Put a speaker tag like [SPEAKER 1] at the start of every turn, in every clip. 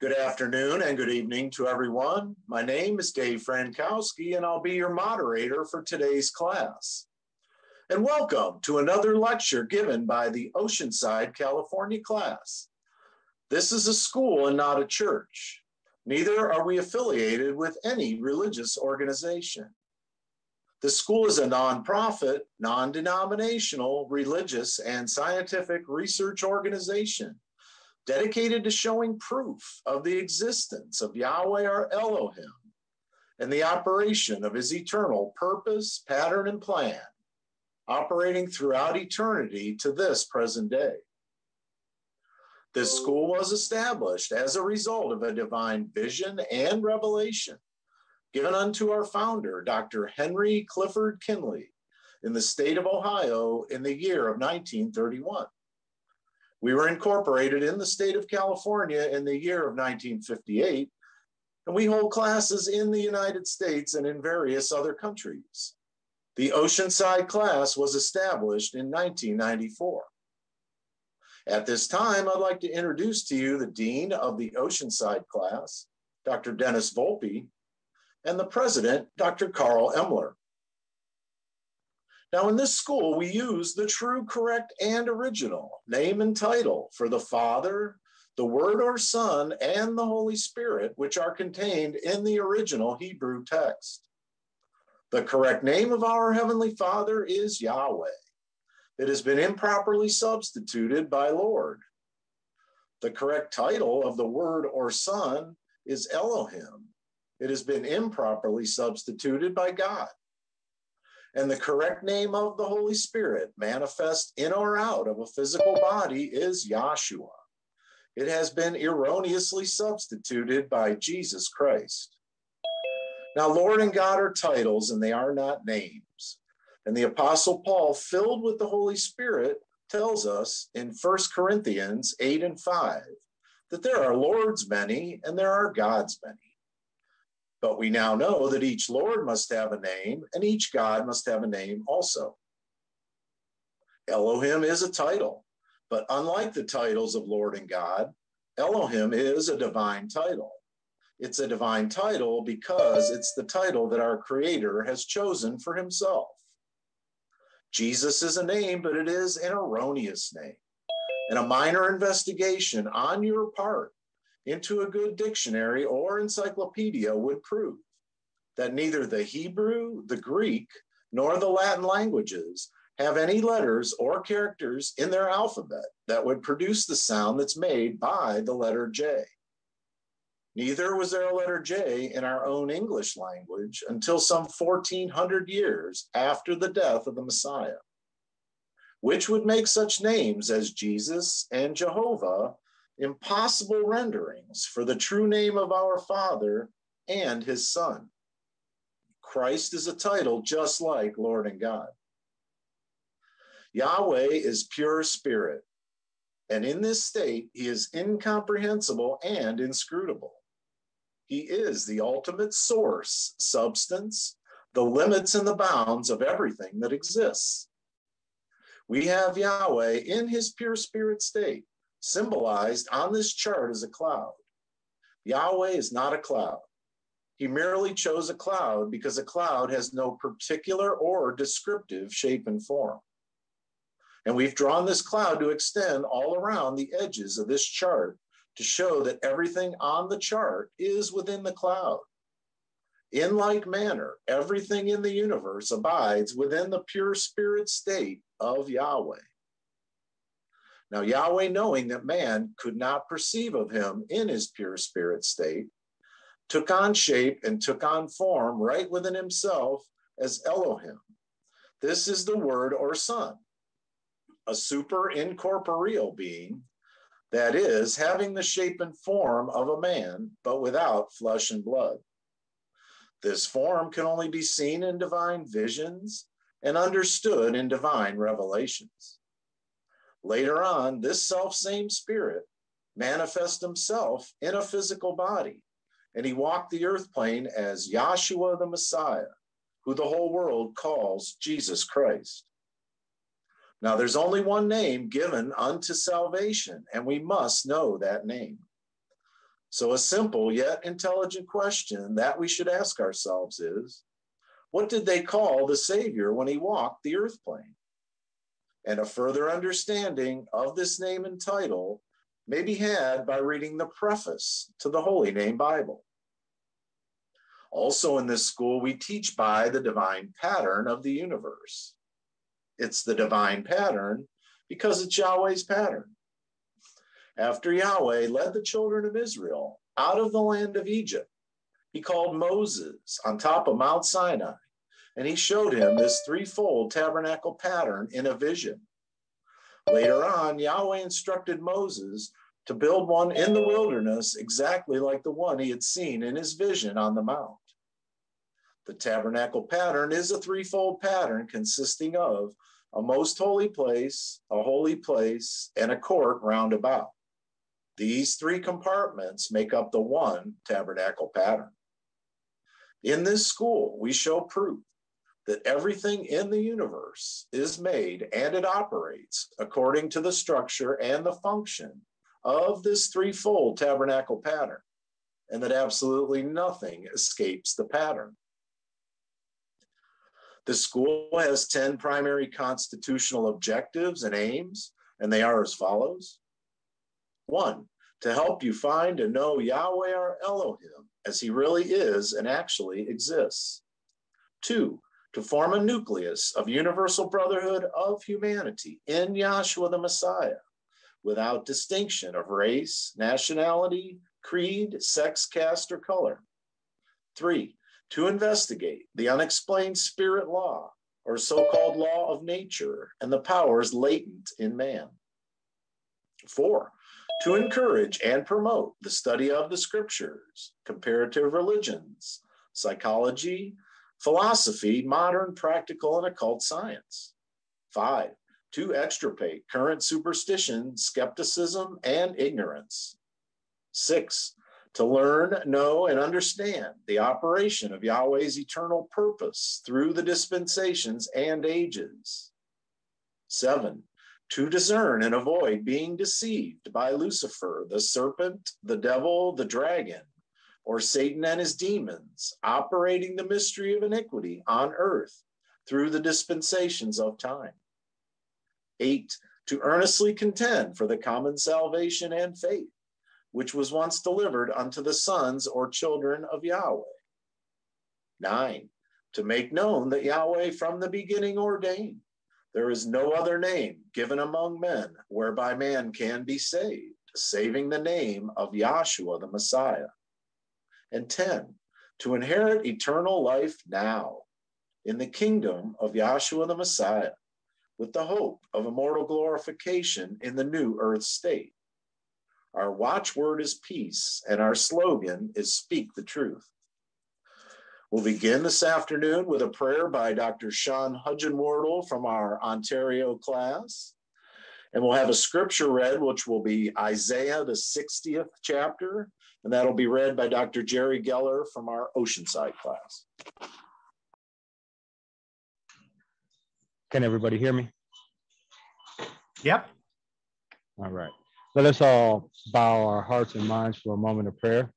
[SPEAKER 1] Good afternoon and good evening to everyone. My name is Dave Frankowski, and I'll be your moderator for today's class. And welcome to another lecture given by the Oceanside, California class. This is a school and not a church. Neither are we affiliated with any religious organization. The school is a nonprofit, non denominational, religious, and scientific research organization dedicated to showing proof of the existence of Yahweh our Elohim and the operation of his eternal purpose, pattern, and plan, operating throughout eternity to this present day. This school was established as a result of a divine vision and revelation given unto our founder, Dr. Henry Clifford Kinley, in the state of Ohio in the year of 1931. We were incorporated in the state of California in the year of 1958, and we hold classes in the United States and in various other countries. The Oceanside class was established in 1994. At this time, I'd like to introduce to you the Dean of the Oceanside class, Dr. Dennis Volpe, and the President, Dr. Carl Emler. Now, in this school, we use the true, correct, and original name and title for the Father, the Word or Son, and the Holy Spirit, which are contained in the original Hebrew text. The correct name of our Heavenly Father is Yahweh. It has been improperly substituted by Lord. The correct title of the Word or Son is Elohim. It has been improperly substituted by God and the correct name of the Holy Spirit, manifest in or out of a physical body, is Yahshua. It has been erroneously substituted by Jesus Christ. Now, Lord and God are titles, and they are not names. And the Apostle Paul, filled with the Holy Spirit, tells us in 1 Corinthians 8 and 5 that there are Lord's many and there are God's many. But we now know that each Lord must have a name and each God must have a name also. Elohim is a title, but unlike the titles of Lord and God, Elohim is a divine title. It's a divine title because it's the title that our Creator has chosen for Himself. Jesus is a name, but it is an erroneous name. And a minor investigation on your part into a good dictionary or encyclopedia would prove that neither the Hebrew, the Greek, nor the Latin languages have any letters or characters in their alphabet that would produce the sound that's made by the letter J. Neither was there a letter J in our own English language until some 1400 years after the death of the Messiah, which would make such names as Jesus and Jehovah impossible renderings for the true name of our Father and his Son. Christ is a title just like Lord and God. Yahweh is pure spirit, and in this state, he is incomprehensible and inscrutable. He is the ultimate source, substance, the limits and the bounds of everything that exists. We have Yahweh in his pure spirit state symbolized on this chart as a cloud. Yahweh is not a cloud. He merely chose a cloud because a cloud has no particular or descriptive shape and form. And we've drawn this cloud to extend all around the edges of this chart to show that everything on the chart is within the cloud. In like manner, everything in the universe abides within the pure spirit state of Yahweh. Now, Yahweh, knowing that man could not perceive of him in his pure spirit state, took on shape and took on form right within himself as Elohim. This is the word or son, a super incorporeal being, that is, having the shape and form of a man, but without flesh and blood. This form can only be seen in divine visions and understood in divine revelations. Later on, this self same spirit manifests himself in a physical body, and he walked the earth plane as Yahshua the Messiah, who the whole world calls Jesus Christ. Now, there's only one name given unto salvation, and we must know that name. So, a simple yet intelligent question that we should ask ourselves is what did they call the Savior when he walked the earth plane? And a further understanding of this name and title may be had by reading the preface to the Holy Name Bible. Also, in this school, we teach by the divine pattern of the universe. It's the divine pattern because it's Yahweh's pattern. After Yahweh led the children of Israel out of the land of Egypt, he called Moses on top of Mount Sinai, and he showed him this threefold tabernacle pattern in a vision. Later on, Yahweh instructed Moses to build one in the wilderness exactly like the one he had seen in his vision on the mount. The tabernacle pattern is a threefold pattern consisting of a most holy place, a holy place, and a court round about. These three compartments make up the one tabernacle pattern. In this school, we show proof that everything in the universe is made and it operates according to the structure and the function of this threefold tabernacle pattern, and that absolutely nothing escapes the pattern. The school has 10 primary constitutional objectives and aims, and they are as follows. One, to help you find and know Yahweh our Elohim as he really is and actually exists. Two, to form a nucleus of universal brotherhood of humanity in Yahshua the Messiah, without distinction of race, nationality, creed, sex, caste, or color. Three, to investigate the unexplained spirit law, or so called law of nature, and the powers latent in man. Four, to encourage and promote the study of the scriptures, comparative religions, psychology, philosophy, modern, practical, and occult science. Five, to extirpate current superstition, skepticism, and ignorance. Six, to learn, know, and understand the operation of Yahweh's eternal purpose through the dispensations and ages. Seven, to discern and avoid being deceived by Lucifer, the serpent, the devil, the dragon, or Satan and his demons, operating the mystery of iniquity on earth through the dispensations of time. Eight, to earnestly contend for the common salvation and faith which was once delivered unto the sons or children of Yahweh. Nine, to make known that Yahweh from the beginning ordained there is no other name given among men whereby man can be saved, saving the name of Yahshua the Messiah. And 10, to inherit eternal life now in the kingdom of Yahshua the Messiah, with the hope of immortal glorification in the new earth state. Our watchword is peace, and our slogan is speak the truth. We'll begin this afternoon with a prayer by Dr. Sean Hudgenwardle from our Ontario class. And we'll have a scripture read, which will be Isaiah, the 60th chapter, and that'll be read by Dr. Jerry Geller from our Oceanside class.
[SPEAKER 2] Can everybody hear me?
[SPEAKER 3] Yep.
[SPEAKER 2] All right. Let us all bow our hearts and minds for a moment of prayer.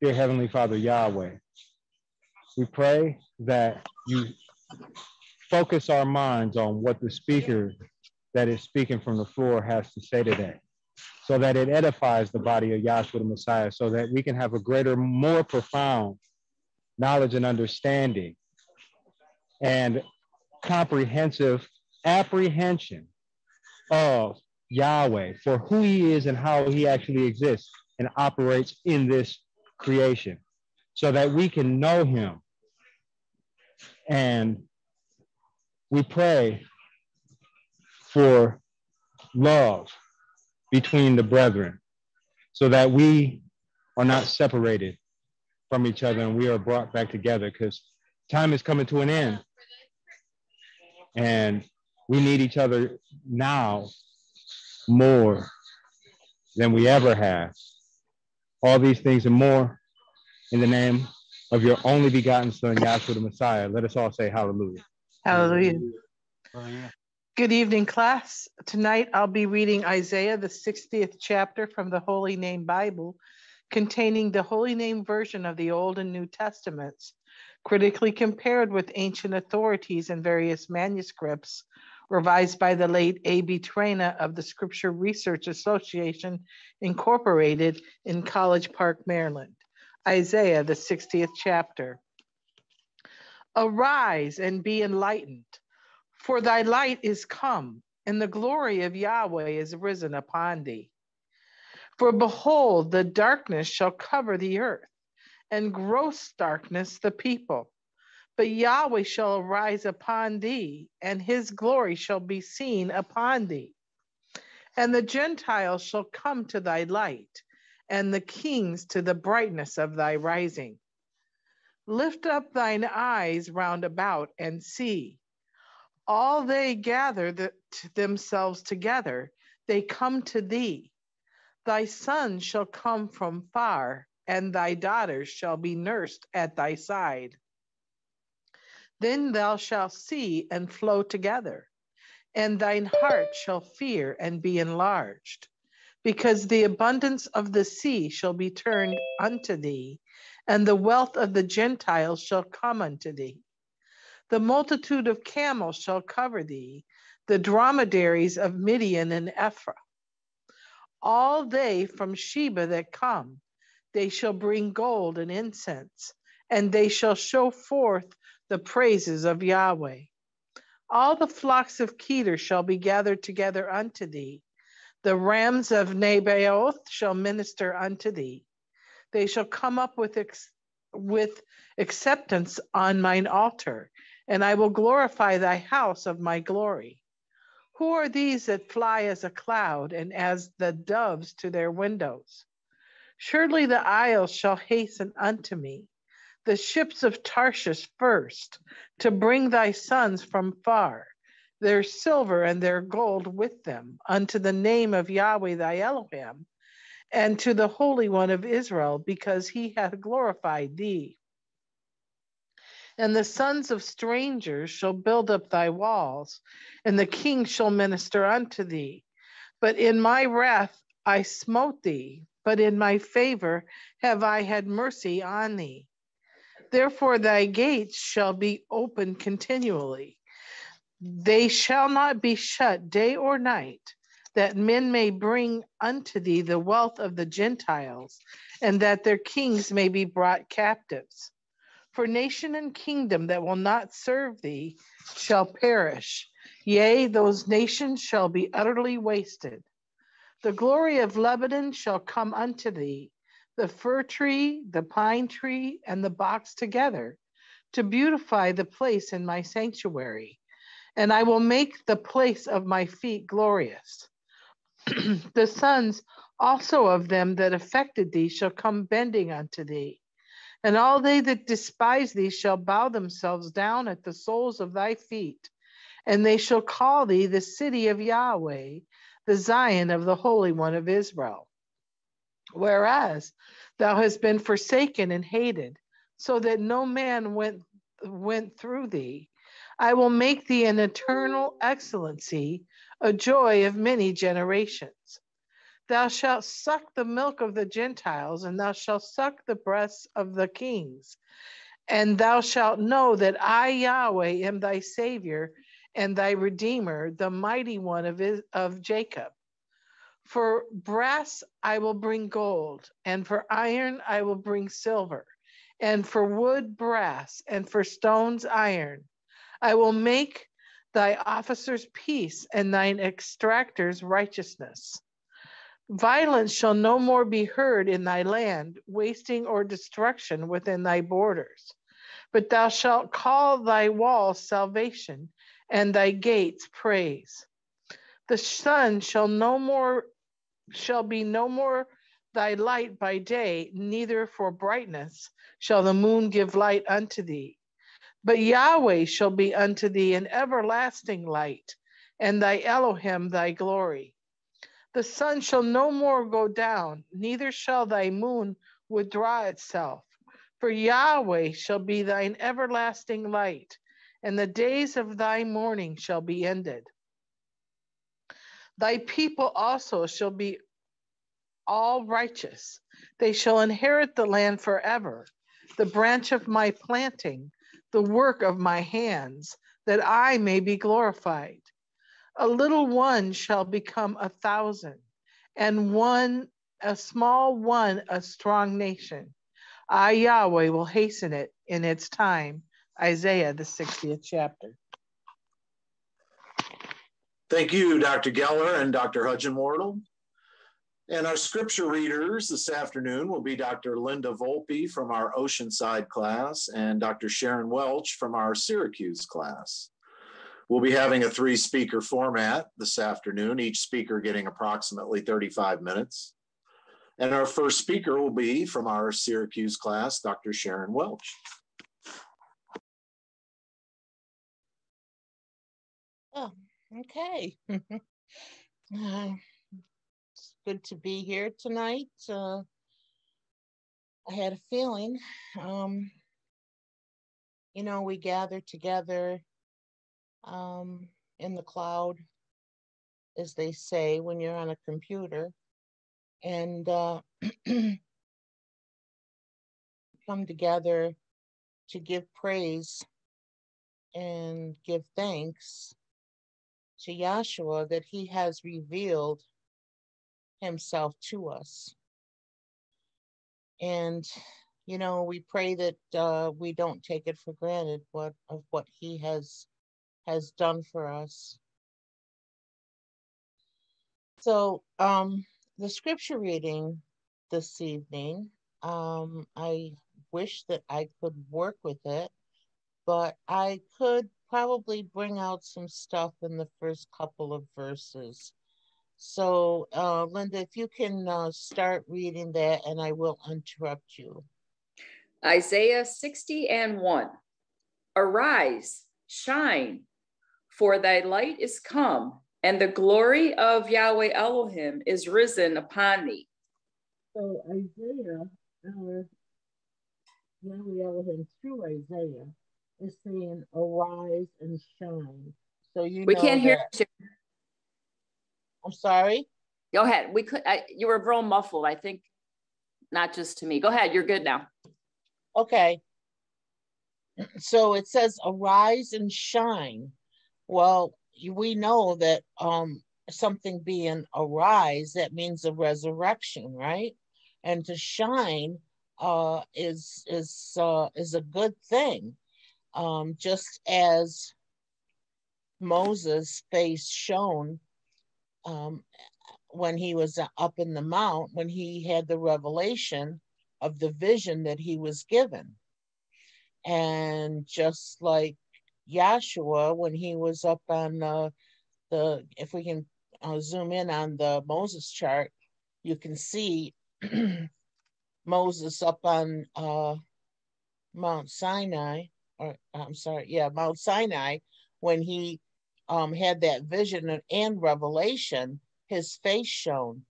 [SPEAKER 2] Dear Heavenly Father Yahweh, we pray that you focus our minds on what the speaker that is speaking from the floor has to say today, so that it edifies the body of Yahshua the Messiah, so that we can have a greater, more profound knowledge and understanding and comprehensive apprehension of Yahweh for who he is and how he actually exists and operates in this creation so that we can know him. And we pray for love between the brethren so that we are not separated from each other and we are brought back together because time is coming to an end. And we need each other now more than we ever have. All these things and more in the name of your only begotten Son, Yahshua the Messiah. Let us all say hallelujah.
[SPEAKER 4] Hallelujah. Good evening, class. Tonight I'll be reading Isaiah, the 60th chapter from the Holy Name Bible, containing the Holy Name version of the Old and New Testaments, critically compared with ancient authorities and various manuscripts, revised by the late A.B. Traina of the Scripture Research Association, Incorporated in College Park, Maryland. Isaiah, the 60th chapter. Arise and be enlightened, for thy light is come, and the glory of Yahweh is risen upon thee. For behold, the darkness shall cover the earth, and gross darkness the people. But Yahweh shall arise upon thee, and his glory shall be seen upon thee. And the Gentiles shall come to thy light, and the kings to the brightness of thy rising. Lift up thine eyes round about and see. All they gather the, themselves together, they come to thee. Thy sons shall come from far, and thy daughters shall be nursed at thy side. Then thou shalt see and flow together, and thine heart shall fear and be enlarged, because the abundance of the sea shall be turned unto thee, and the wealth of the Gentiles shall come unto thee. The multitude of camels shall cover thee, the dromedaries of Midian and Ephah. All they from Sheba that come, they shall bring gold and incense, and they shall show forth the praises of Yahweh. All the flocks of Kedar shall be gathered together unto thee. The rams of Nebaioth shall minister unto thee. They shall come up with, ex- with acceptance on mine altar, and I will glorify thy house of my glory. Who are these that fly as a cloud and as the doves to their windows? Surely the isles shall hasten unto me the ships of Tarshish first, to bring thy sons from far, their silver and their gold with them, unto the name of Yahweh thy Elohim, and to the Holy One of Israel, because he hath glorified thee. And the sons of strangers shall build up thy walls, and the king shall minister unto thee. But in my wrath I smote thee, but in my favor have I had mercy on thee. Therefore, thy gates shall be open continually. They shall not be shut day or night, that men may bring unto thee the wealth of the Gentiles, and that their kings may be brought captives. For nation and kingdom that will not serve thee shall perish. Yea, those nations shall be utterly wasted. The glory of Lebanon shall come unto thee, the fir tree, the pine tree, and the box together to beautify the place in my sanctuary. And I will make the place of my feet glorious. the sons also of them that affected thee shall come bending unto thee. And all they that despise thee shall bow themselves down at the soles of thy feet. And they shall call thee the city of Yahweh, the Zion of the Holy One of Israel. Whereas thou hast been forsaken and hated, so that no man went, went through thee. I will make thee an eternal excellency, a joy of many generations. Thou shalt suck the milk of the Gentiles, and thou shalt suck the breasts of the kings. And thou shalt know that I, Yahweh, am thy Savior and thy Redeemer, the mighty one of, of Jacob. For brass I will bring gold, and for iron I will bring silver, and for wood brass, and for stones iron. I will make thy officers peace, and thine extractors righteousness. Violence shall no more be heard in thy land, wasting or destruction within thy borders. But thou shalt call thy walls salvation, and thy gates praise. The sun shall no more shall be no more thy light by day, neither for brightness shall the moon give light unto thee. But Yahweh shall be unto thee an everlasting light, and thy Elohim thy glory. The sun shall no more go down, neither shall thy moon withdraw itself. For Yahweh shall be thine everlasting light, and the days of thy mourning shall be ended. Thy people also shall be all righteous. They shall inherit the land forever, the branch of my planting, the work of my hands, that I may be glorified. A little one shall become a thousand, and one, a small one, a strong nation. I, Yahweh, will hasten it in its time. Isaiah, the 60th chapter.
[SPEAKER 1] Thank you, Dr. Geller and Dr. Hudgenwardle. And our scripture readers this afternoon will be Dr. Linda Volpe from our Oceanside class and Dr. Sharon Welch from our Syracuse class. We'll be having a three speaker format this afternoon, each speaker getting approximately 35 minutes. And our first speaker will be from our Syracuse class, Dr. Sharon Welch.
[SPEAKER 5] Oh, okay. uh, good to be here tonight. Uh, I had a feeling, um, you know, we gather together um, in the cloud, as they say, when you're on a computer, and uh, come together to give praise and give thanks to Yahshua that he has revealed himself to us. And, you know, we pray that uh, we don't take it for granted what of what he has has done for us. So um, the scripture reading this evening, um, I wish that I could work with it, but I could probably bring out some stuff in the first couple of verses. So, uh, Linda, if you can uh, start reading that and I will interrupt you.
[SPEAKER 6] Isaiah 60 and 1. Arise, shine, for thy light is come, and the glory of Yahweh Elohim is risen upon thee.
[SPEAKER 5] So, Isaiah, uh, Yahweh Elohim through Isaiah is saying, Arise and shine. So, you
[SPEAKER 6] we can't hear you.
[SPEAKER 5] I'm sorry.
[SPEAKER 6] Go ahead. We could. I, you were real muffled. I think, not just to me. Go ahead. You're good now.
[SPEAKER 5] Okay. So it says, "Arise and shine." Well, we know that um, something being arise that means a resurrection, right? And to shine uh, is is uh, is a good thing. Um, just as Moses' face shone um, when he was up in the mount, when he had the revelation of the vision that he was given. And just like Yahshua, when he was up on uh, the, if we can uh, zoom in on the Moses chart, you can see Moses up on uh, Mount Sinai, or I'm sorry, yeah, Mount Sinai, when he um, had that vision and revelation, his face shone,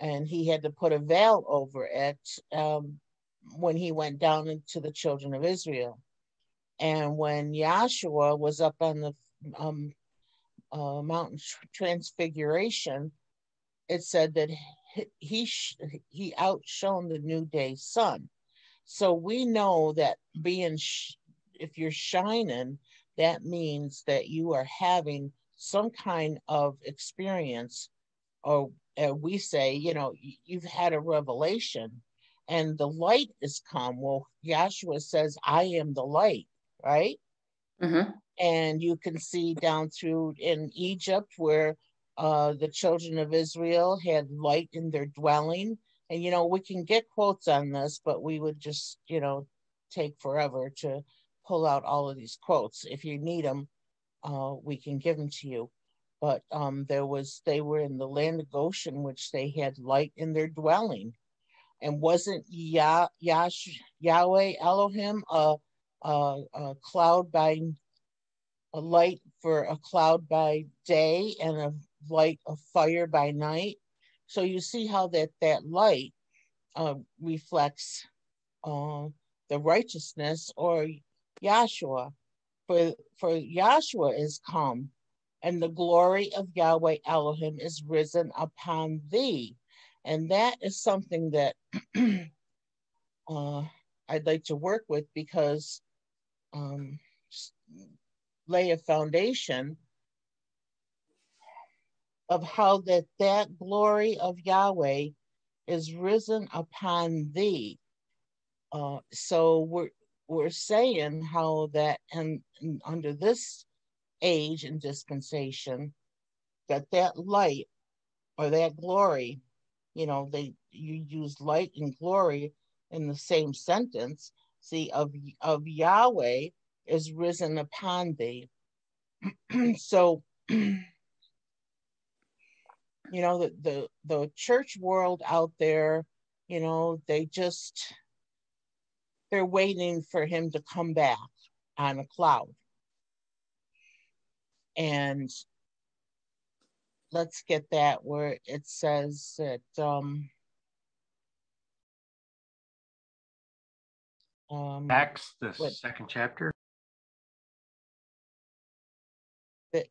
[SPEAKER 5] and he had to put a veil over it um, when he went down into the children of Israel. And when Yahshua was up on the um, uh, mountain transfiguration, it said that he he outshone the new day sun. So we know that being if you're shining, that means that you are having some kind of experience, or uh, we say, you know, you've had a revelation and the light is come. Well, Yahshua says, I am the light, right? Mm-hmm. And you can see down through in Egypt where uh, the children of Israel had light in their dwelling. And, you know, we can get quotes on this, but we would just, you know, take forever to pull out all of these quotes. If you need them, uh, we can give them to you. But um, there was, they were in the land of Goshen, which they had light in their dwelling. And wasn't Yah, Yash, Yahweh Elohim a, a, a cloud by a light for a cloud by day and a light of fire by night? So you see how that that light uh, reflects uh, the righteousness or Yahshua, for, for Yahshua is come, and the glory of Yahweh Elohim is risen upon thee. And that is something that uh, I'd like to work with because um, lay a foundation of how that that glory of Yahweh is risen upon thee. Uh, so we're we're saying how that and, and under this age and dispensation, that that light or that glory, you know, they you use light and glory in the same sentence. See, of of Yahweh is risen upon thee. so you know the, the the church world out there you know they just they're waiting for him to come back on a cloud and let's get that where it says that um
[SPEAKER 3] um acts the what, second chapter
[SPEAKER 5] that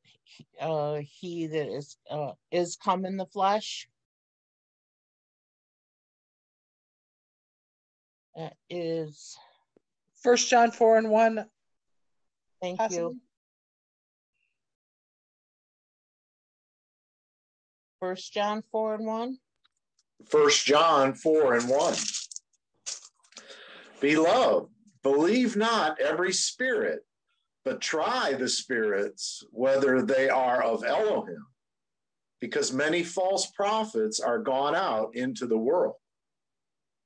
[SPEAKER 5] uh, he that is uh, is come in the flesh. That is
[SPEAKER 4] First John four and one.
[SPEAKER 5] Thank possibly. you. First John four and one.
[SPEAKER 1] First John four and one. Beloved, believe not every spirit but try the spirits whether they are of Elohim, because many false prophets are gone out into the world.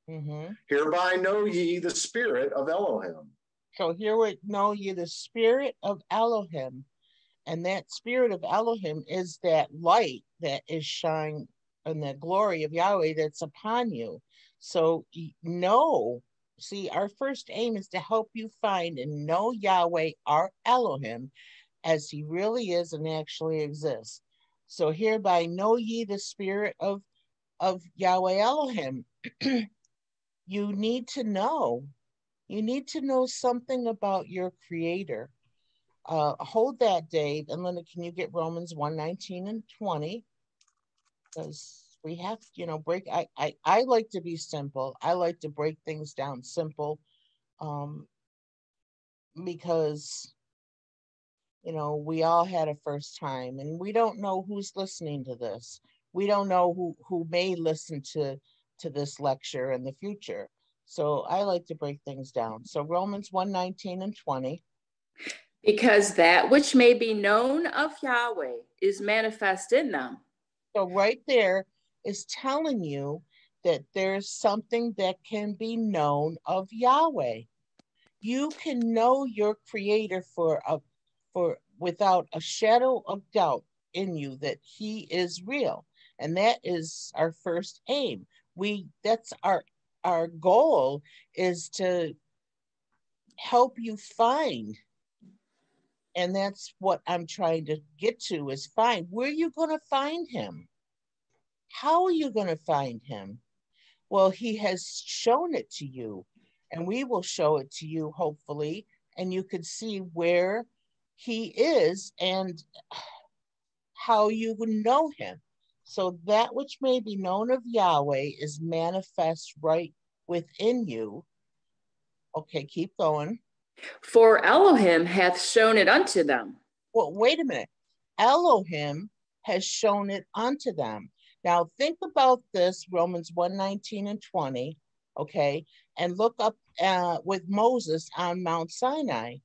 [SPEAKER 1] Mm-hmm. Hereby know ye the spirit of Elohim.
[SPEAKER 5] So here we know ye the spirit of Elohim. And that spirit of Elohim is that light that is shining and the glory of Yahweh that's upon you. So know See, our first aim is to help you find and know Yahweh, our Elohim, as he really is and actually exists. So hereby know ye the spirit of, of Yahweh Elohim. you need to know. You need to know something about your creator. Uh, hold that, Dave. And Linda, can you get Romans 1 19 and 20? Because we have you know break I, I i like to be simple. I like to break things down simple um because you know we all had a first time and we don't know who's listening to this. We don't know who who may listen to to this lecture in the future. So i like to break things down. So romans 1 19 and 20
[SPEAKER 6] because that which may be known of yahweh is manifest in them.
[SPEAKER 5] So right there is telling you that there's something that can be known of Yahweh. You can know your creator for a for without a shadow of doubt in you that he is real. And that is our first aim. We that's our our goal is to help you find and that's what I'm trying to get to is find where you going to find him how are you going to find him? Well, he has shown it to you, and we will show it to you, hopefully, and you could see where he is and how you would know him. So that which may be known of Yahweh is manifest right within you. Okay, keep going.
[SPEAKER 6] For Elohim hath shown it unto them.
[SPEAKER 5] Well, wait a minute. Elohim has shown it unto them. Now think about this, Romans 1 19 and 20, okay, and look up uh, with Moses on Mount Sinai,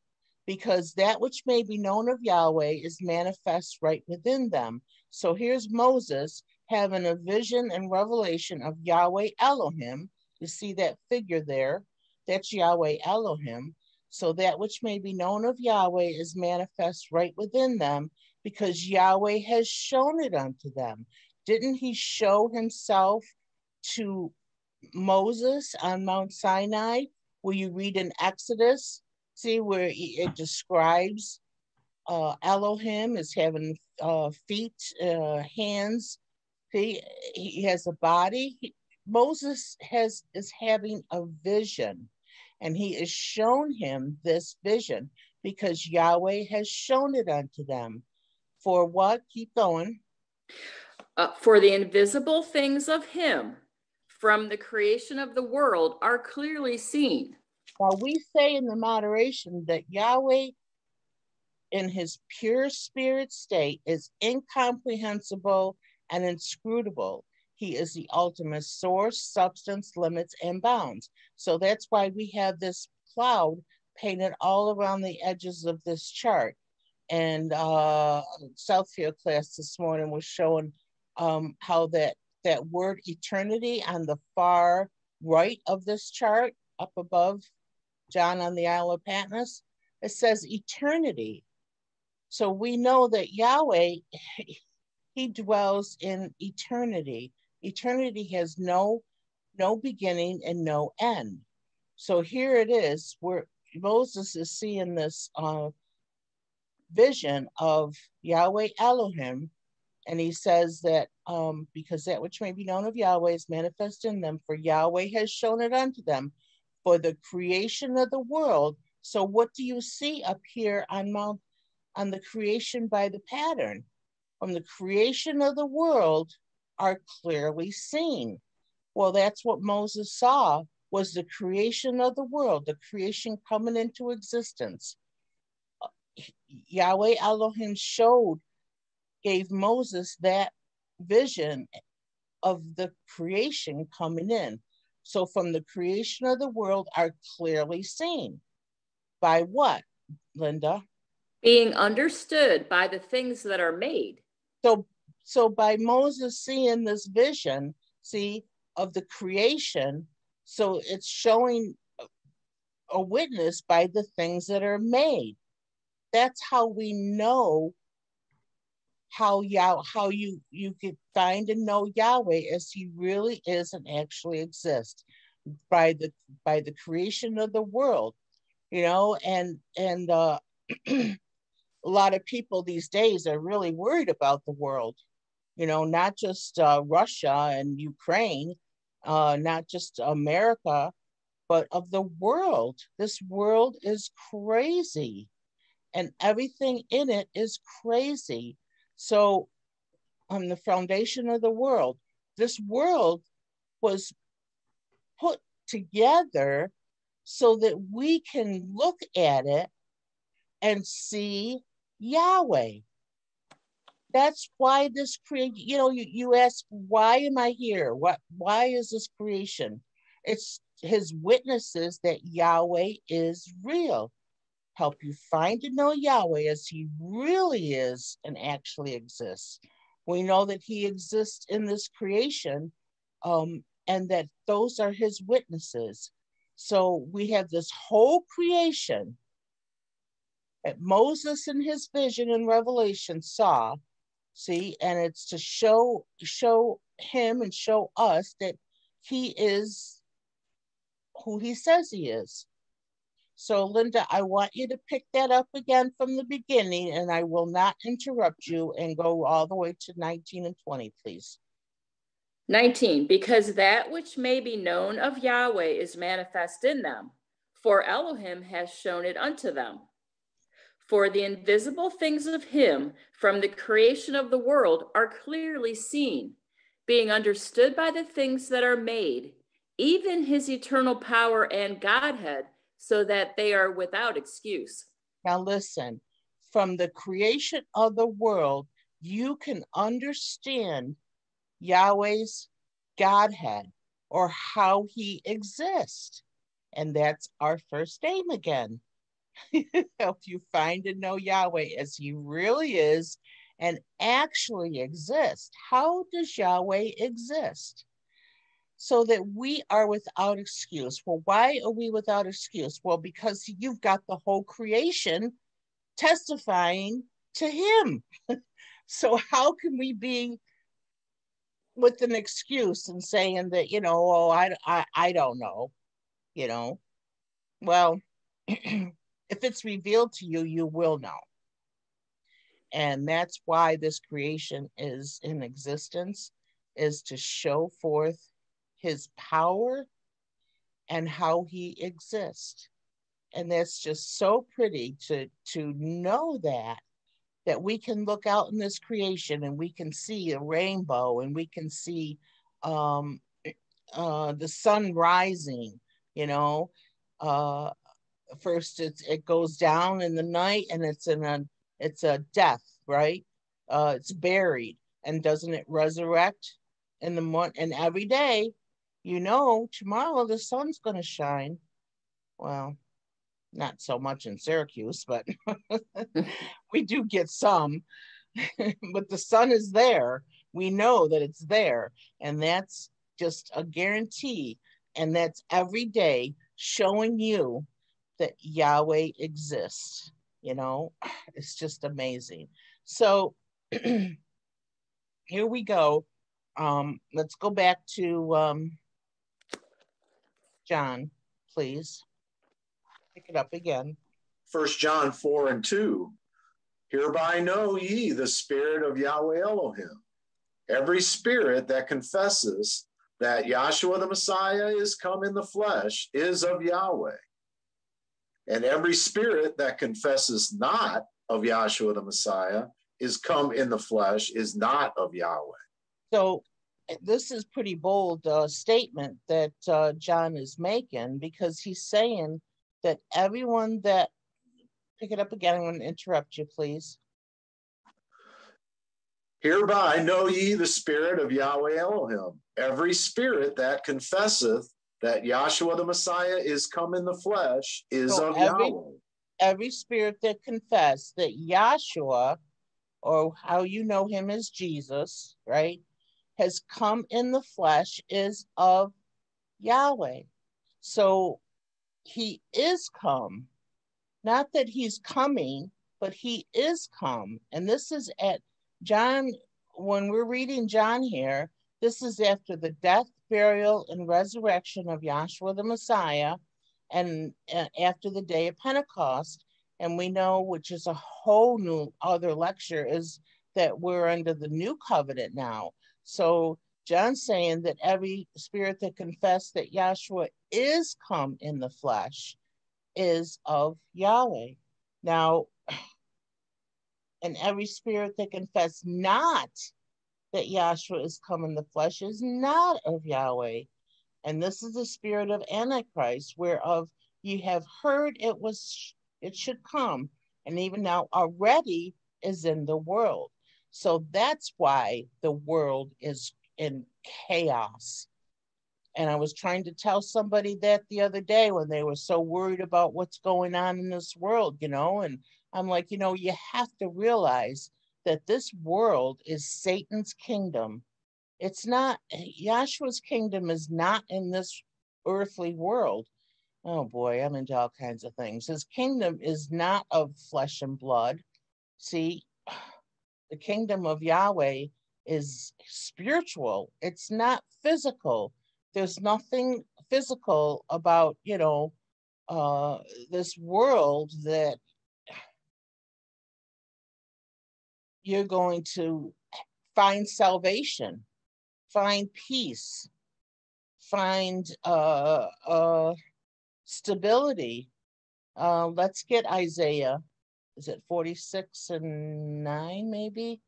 [SPEAKER 5] because that which may be known of Yahweh is manifest right within them. So here's Moses having a vision and revelation of Yahweh Elohim. You see that figure there? That's Yahweh Elohim. So that which may be known of Yahweh is manifest right within them because Yahweh has shown it unto them. Didn't he show himself to Moses on Mount Sinai? Where you read in Exodus, see where it describes uh, Elohim as having uh, feet, uh, hands. See, he has a body. He, Moses has is having a vision, and he is shown him this vision because Yahweh has shown it unto them. For what? Keep going
[SPEAKER 6] Uh, for the invisible things of him from the creation of the world are clearly seen.
[SPEAKER 5] While we say in the moderation that Yahweh in his pure spirit state is incomprehensible and inscrutable. He is the ultimate source, substance, limits, and bounds. So that's why we have this cloud painted all around the edges of this chart. And uh, Southfield class this morning was showing um, how that, that word eternity on the far right of this chart, up above John on the Isle of Patmos, it says eternity. So we know that Yahweh, he dwells in eternity. Eternity has no no beginning and no end. So here it is, where Moses is seeing this uh, vision of Yahweh Elohim, and he says that um, because that which may be known of Yahweh is manifest in them, for Yahweh has shown it unto them for the creation of the world. So what do you see up here on Mount on the creation by the pattern from the creation of the world are clearly seen. Well, that's what Moses saw was the creation of the world, the creation coming into existence. Yahweh Elohim showed, gave Moses that vision of the creation coming in. So from the creation of the world are clearly seen. By what, Linda?
[SPEAKER 6] being understood by the things that are made.
[SPEAKER 5] So, so by Moses seeing this vision, see, of the creation, so it's showing a witness by the things that are made. That's how we know how Yah how you you can find and know Yahweh as he really is and actually exists by the by the creation of the world you know and and uh a lot of people these days are really worried about the world, you know, not just uh, Russia and Ukraine, uh, not just America, but of the world. This world is crazy and everything in it is crazy. So, on the foundation of the world, this world was put together so that we can look at it and see Yahweh. That's why this create, you know, you, you ask, why am I here? What why is this creation? It's his witnesses that Yahweh is real. Help you find and know Yahweh as he really is and actually exists. We know that he exists in this creation um, and that those are his witnesses. So we have this whole creation that Moses in his vision in Revelation saw, see, and it's to show show him and show us that he is who he says he is. So, Linda, I want you to pick that up again from the beginning, and I will not interrupt you and go all the way to 19 and 20, please.
[SPEAKER 6] 19, because that which may be known of Yahweh is manifest in them, for Elohim has shown it unto them. For the invisible things of him from the creation of the world are clearly seen, being understood by the things that are made, even his eternal power and Godhead, so that they are without excuse.
[SPEAKER 5] Now, listen from the creation of the world, you can understand Yahweh's Godhead or how he exists. And that's our first aim again. help you find and know Yahweh as he really is and actually exists. How does Yahweh exist? So that we are without excuse. Well, why are we without excuse? Well, because you've got the whole creation testifying to him. so, how can we be with an excuse and saying that, you know, oh, I, I, I don't know, you know? Well, if it's revealed to you, you will know. And that's why this creation is in existence, is to show forth his power and how he exists. And that's just so pretty to, to know that that we can look out in this creation and we can see a rainbow and we can see um, uh, the sun rising, you know. Uh, first it's, it goes down in the night and it's in a it's a death, right? Uh, it's buried and doesn't it resurrect in the morning and every day you know tomorrow the sun's going to shine. Well not so much in syracuse but we do get some. But the sun is there. We know that it's there and that's just a guarantee. And that's every day showing you that yahweh exists you know? It's just amazing. So here we go. Um, let's go back to um, John, please. Pick it up again.
[SPEAKER 1] First John 4 and 2. Hereby know ye the spirit of Yahweh Elohim. Every spirit that confesses that Yahshua the Messiah is come in the flesh is of Yahweh. And every spirit that confesses not of Yahshua the Messiah is come in the flesh is not of Yahweh.
[SPEAKER 5] So this is pretty bold uh, statement that uh, John is making because he's saying that everyone that pick it up again. I'm going to interrupt you, please.
[SPEAKER 1] Hereby know ye the spirit of Yahweh Elohim. Every spirit that confesseth that Yahshua the Messiah is come in the flesh is so of every, Yahweh.
[SPEAKER 5] Every spirit that confess that Yahshua or how you know him as Jesus, right, has come in the flesh is of Yahweh. So he is come. Not that he's coming, but he is come. And this is at John, when we're reading John here, this is after the death, burial, and resurrection of Yahshua the Messiah, and after the day of Pentecost and we know which is a whole new other lecture is that we're under the new covenant now so john's saying that every spirit that confess that yahshua is come in the flesh is of yahweh now and every spirit that confess not that yahshua is come in the flesh is not of yahweh and this is the spirit of antichrist whereof you have heard it was it should come. And even now, already is in the world. So that's why the world is in chaos. And I was trying to tell somebody that the other day when they were so worried about what's going on in this world, you know. And I'm like, you know, you have to realize that this world is Satan's kingdom. It's not, Yahshua's kingdom is not in this earthly world. Oh boy, I'm into all kinds of things. His kingdom is not of flesh and blood. See, the kingdom of Yahweh is spiritual, it's not physical. There's nothing physical about, you know, uh, this world that you're going to find salvation, find peace, find uh, uh, stability. Uh, let's get Isaiah. Is it 46 and 9, maybe?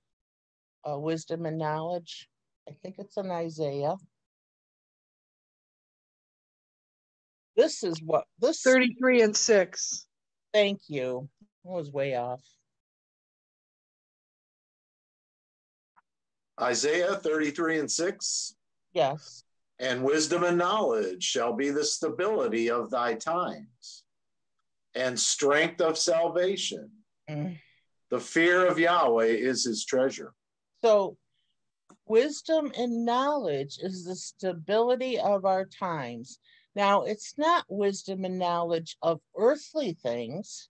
[SPEAKER 5] Uh, wisdom and knowledge. I think it's an Isaiah. This is what this
[SPEAKER 4] 33 and 6.
[SPEAKER 5] Thank you. I was way off.
[SPEAKER 1] Isaiah 33 and 6.
[SPEAKER 5] Yes
[SPEAKER 1] and wisdom and knowledge shall be the stability of thy times, and strength of salvation. Mm. The fear of Yahweh is his treasure.
[SPEAKER 5] So, wisdom and knowledge is the stability of our times. Now, it's not wisdom and knowledge of earthly things,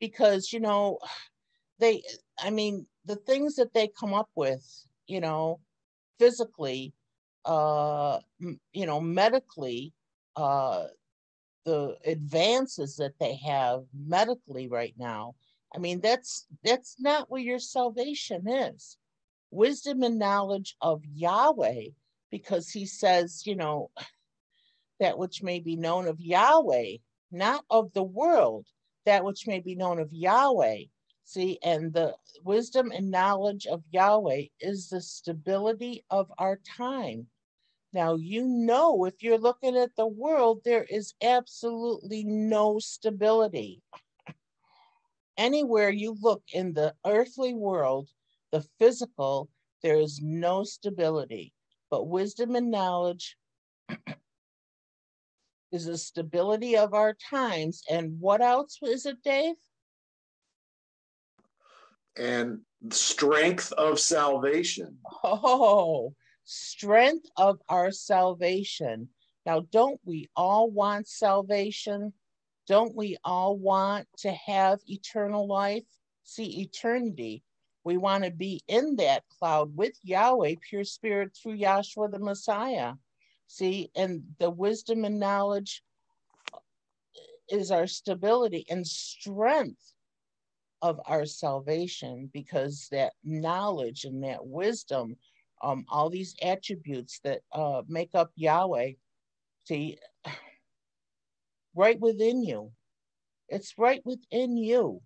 [SPEAKER 5] because, you know, they, I mean, the things that they come up with, you know, physically uh, you know, medically, uh, the advances that they have medically right now. I mean, that's that's not where your salvation is. Wisdom and knowledge of Yahweh, because he says, you know, that which may be known of Yahweh, not of the world, that which may be known of Yahweh. See, and the wisdom and knowledge of Yahweh is the stability of our time. Now, you know, if you're looking at the world, there is absolutely no stability. Anywhere you look in the earthly world, the physical, there is no stability. But wisdom and knowledge is the stability of our times. And what else is it, Dave?
[SPEAKER 1] And strength of salvation.
[SPEAKER 5] Oh, strength of our salvation. Now, don't we all want salvation? Don't we all want to have eternal life? See, eternity. We want to be in that cloud with Yahweh, pure spirit, through Yahshua the Messiah. See, and the wisdom and knowledge is our stability and strength of our salvation because that knowledge and that wisdom, um, all these attributes that uh, make up Yahweh, see, right within you. It's right within you.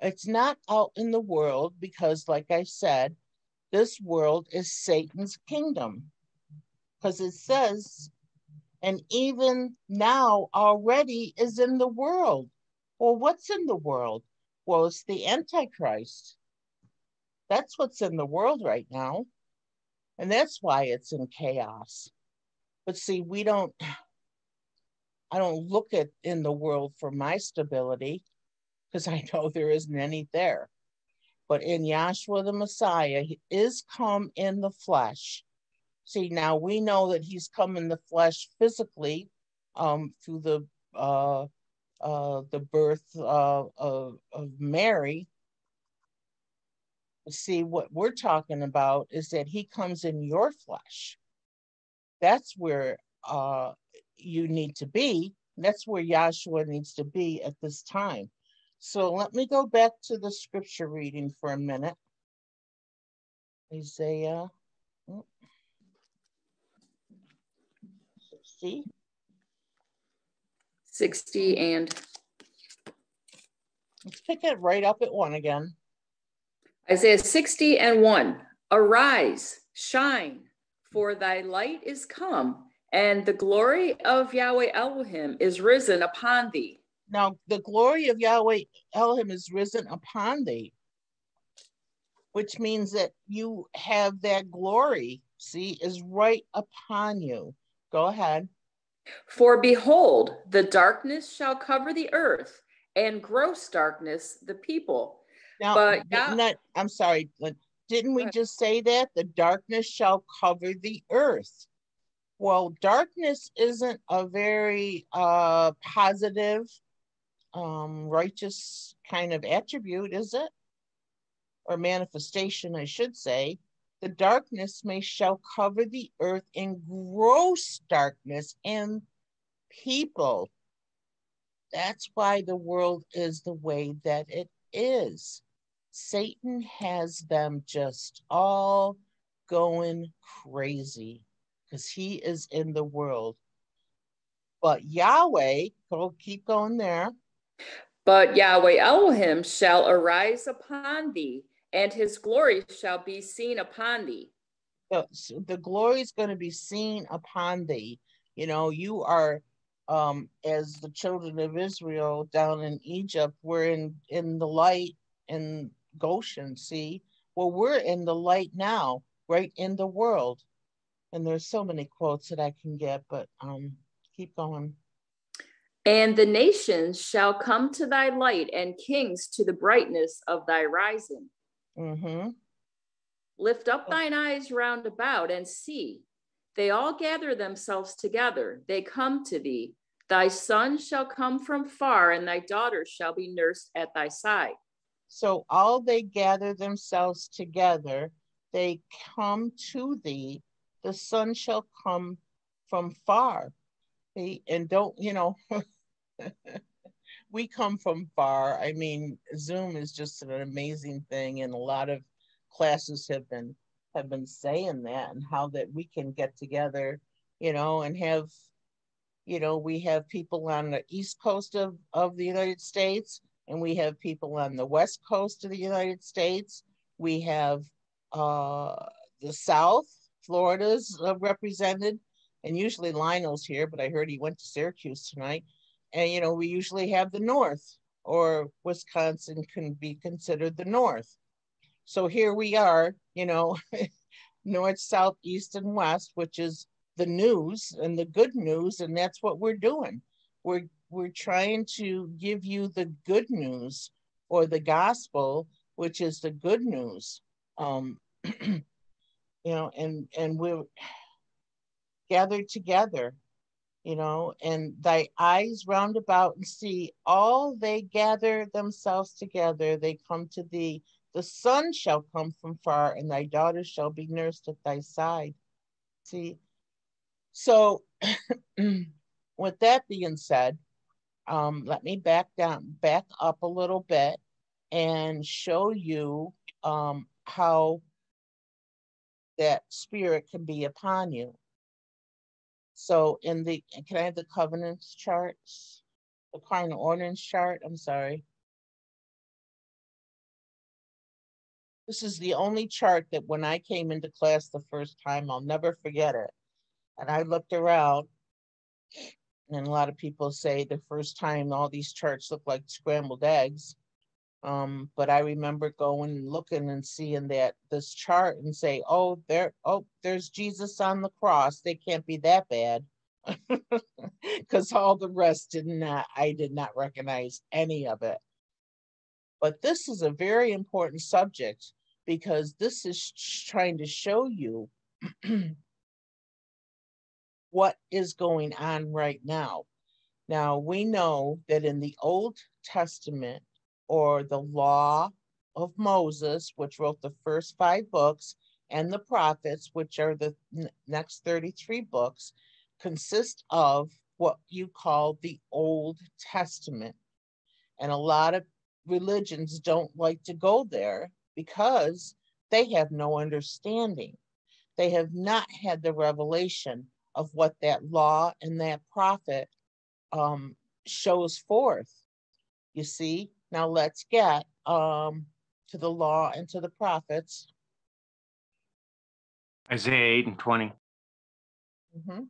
[SPEAKER 5] It's not out in the world because, like I said, this world is Satan's kingdom because it says, and even now already is in the world. Well, what's in the world? Well, it's the Antichrist. That's what's in the world right now. And that's why it's in chaos. But see, we don't, I don't look at in the world for my stability because I know there isn't any there. But in Yahshua the Messiah, he is come in the flesh See, now we know that he's come in the flesh physically um, through the uh, uh, the birth uh, of, of Mary. See, what we're talking about is that he comes in your flesh. That's where uh, you need to be. That's where Yahshua needs to be at this time. So let me go back to the scripture reading for a minute. Isaiah 60.
[SPEAKER 6] 60 and
[SPEAKER 5] Let's pick it right up at one again.
[SPEAKER 6] Isaiah 60 and 1. Arise, shine, for thy light is come, and the glory of Yahweh Elohim is risen upon thee.
[SPEAKER 5] Now, the glory of Yahweh Elohim is risen upon thee, which means that you have that glory, see, is right upon you. Go ahead.
[SPEAKER 6] For behold, the darkness shall cover the earth, and gross darkness the people.
[SPEAKER 5] Now, but not, I'm sorry, didn't we just say that? The darkness shall cover the earth. Well, darkness isn't a very uh, positive, um, righteous kind of attribute, is it? Or manifestation, I should say the darkness may shall cover the earth in gross darkness and people. That's why the world is the way that it is. Satan has them just all going crazy because he is in the world. But Yahweh, go keep going there.
[SPEAKER 6] But Yahweh Elohim shall arise upon thee and his glory shall be seen upon thee.
[SPEAKER 5] So, the glory is going to be seen upon thee. You know, you are um as the children of Israel down in Egypt, we're in in the light in Goshen, see? Well, we're in the light now, right in the world. And there's so many quotes that I can get, but um keep going.
[SPEAKER 6] And the nations shall come to thy light, and kings to the brightness of thy rising.
[SPEAKER 5] Mm-hmm.
[SPEAKER 6] Lift up thine eyes round about and see. They all gather themselves together. They come to thee. Thy son shall come from far, and thy daughter shall be nursed at thy side.
[SPEAKER 5] So all they gather themselves together. They come to thee. The son shall come from far. And don't, you know, we come from far. I mean, Zoom is just an amazing thing, and a lot of classes have been have been saying that and how that we can get together, you know, and have, you know, we have people on the east coast of of the United States, and we have people on the west coast of the United States. We have uh, the South, Florida's uh, represented, and usually Lionel's here, but I heard he went to Syracuse tonight. And you know, we usually have the North, or Wisconsin can be considered the North. So here we are, you know, North, South, East, and West, which is the news and the good news, and that's what we're doing. We're we're trying to give you the good news or the gospel, which is the good news. Um, you know, and and we're gathered together, you know, and thy eyes round about and see all they gather themselves together, they come to thee. The son shall come from far, and thy daughter shall be nursed at thy side. See, so with that being said, um, let me back down, back up a little bit and show you um, how that spirit can be upon you. So in the, can I have the covenants charts? The cardinal ordinance chart, I'm sorry. This is the only chart that when I came into class the first time, I'll never forget it. And I looked around and a lot of people say the first time all these charts look like scrambled eggs. Um, but I remember going and looking and seeing that this chart and say, oh, there, oh, there's Jesus on the cross. They can't be that bad. Because all the rest did not, I did not recognize any of it. But this is a very important subject because this is trying to show you what is going on right now. Now, we know that in the Old Testament or the law of Moses, which wrote the first five books, and the prophets, which are the next 33 books, consist of what you call the Old Testament. And a lot of religions don't like to go there because they have no understanding. They have not had the revelation of what that law and that prophet um, shows forth. You see, now let's get um, to the law and to the prophets.
[SPEAKER 3] Isaiah 8 and 20. Mm-hmm.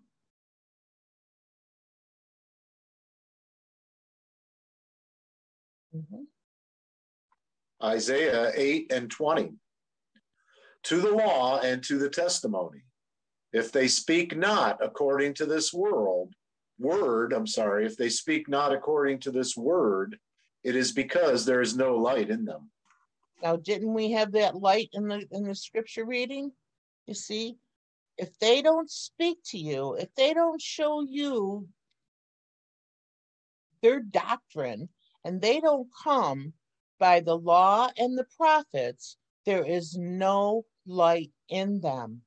[SPEAKER 1] Mm-hmm. Isaiah 8 and 20. To the law and to the testimony if they speak not according to this world, word, I'm sorry, if they speak not according to this word, it is because there is no light in them.
[SPEAKER 5] Now, didn't we have that light in the in the scripture reading? You see, if they don't speak to you, if they don't show you their doctrine, and they don't come by the law and the prophets, there is no light in them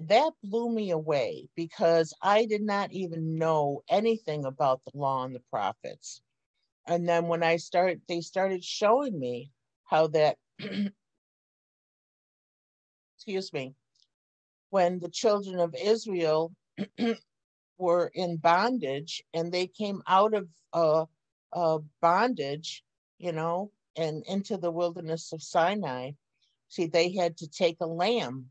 [SPEAKER 5] that blew me away because I did not even know anything about the law and the prophets. And then when I started, they started showing me how that, excuse me, when the children of Israel were in bondage and they came out of uh, uh, bondage, you know, and into the wilderness of Sinai, see, they had to take a lamb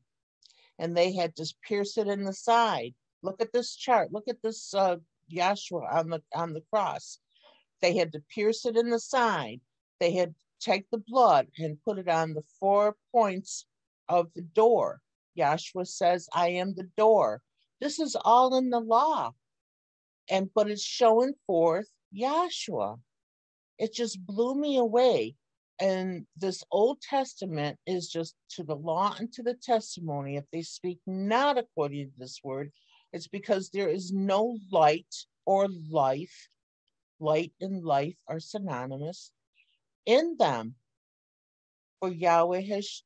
[SPEAKER 5] and they had to pierce it in the side. Look at this chart. Look at this uh, on the on the cross. They had to pierce it in the side. They had to take the blood and put it on the four points of the door. Yahshua says, "I am the door." This is all in the law, and but it's showing forth Yahshua. It just blew me away and this Old Testament is just to the law and to the testimony. If they speak not according to this word, it's because there is no light or life. Light and life are synonymous in them. For Yahweh has,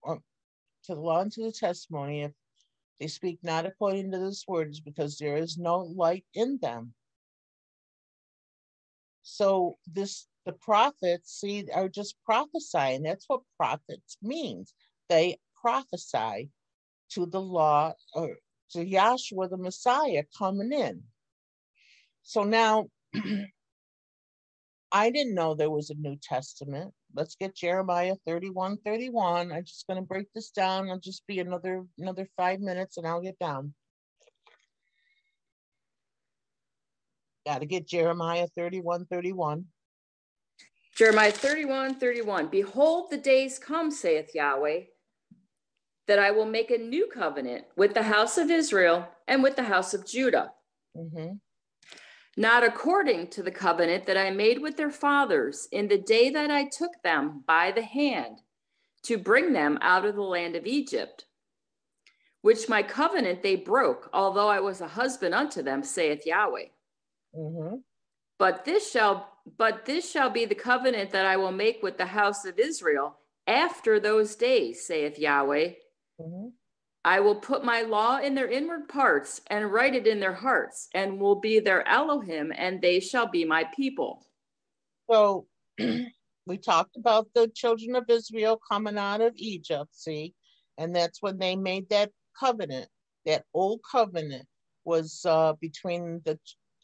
[SPEAKER 5] or to the law and to the testimony, if they speak not according to this word, is because there is no light in them. So this the prophets see are just prophesying. That's what prophets means. They prophesy to the law or to Yahshua the Messiah coming in. So now I didn't know there was a New Testament. Let's get Jeremiah 31, 31. I'm just going to break this down. I'll just be another another five minutes and I'll get down. Got to get Jeremiah 31, 31.
[SPEAKER 6] Jeremiah 31, 31. Behold, the days come, saith Yahweh, that I will make a new covenant with the house of Israel and with the house of Judah. Mm-hmm not according to the covenant that I made with their fathers in the day that I took them by the hand to bring them out of the land of Egypt, which my covenant they broke, although I was a husband unto them, saith Yahweh. Mm-hmm. But this shall but this shall be the covenant that I will make with the house of Israel after those days, saith Yahweh. Mm-hmm. I will put my law in their inward parts and write it in their hearts, and will be their Elohim, and they shall be my people.
[SPEAKER 5] So we talked about the children of Israel coming out of Egypt, see, and that's when they made that covenant. That old covenant was uh, between the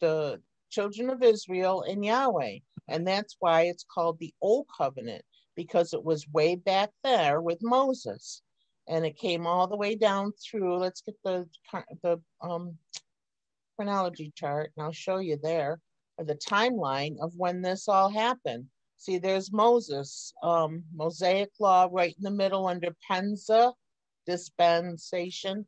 [SPEAKER 5] the children of Israel and Yahweh, and that's why it's called the old covenant because it was way back there with Moses and it came all the way down through. Let's get the the um, chronology chart, and I'll show you there the timeline of when this all happened. See, there's Moses, um, Mosaic law right in the middle under Penza dispensation,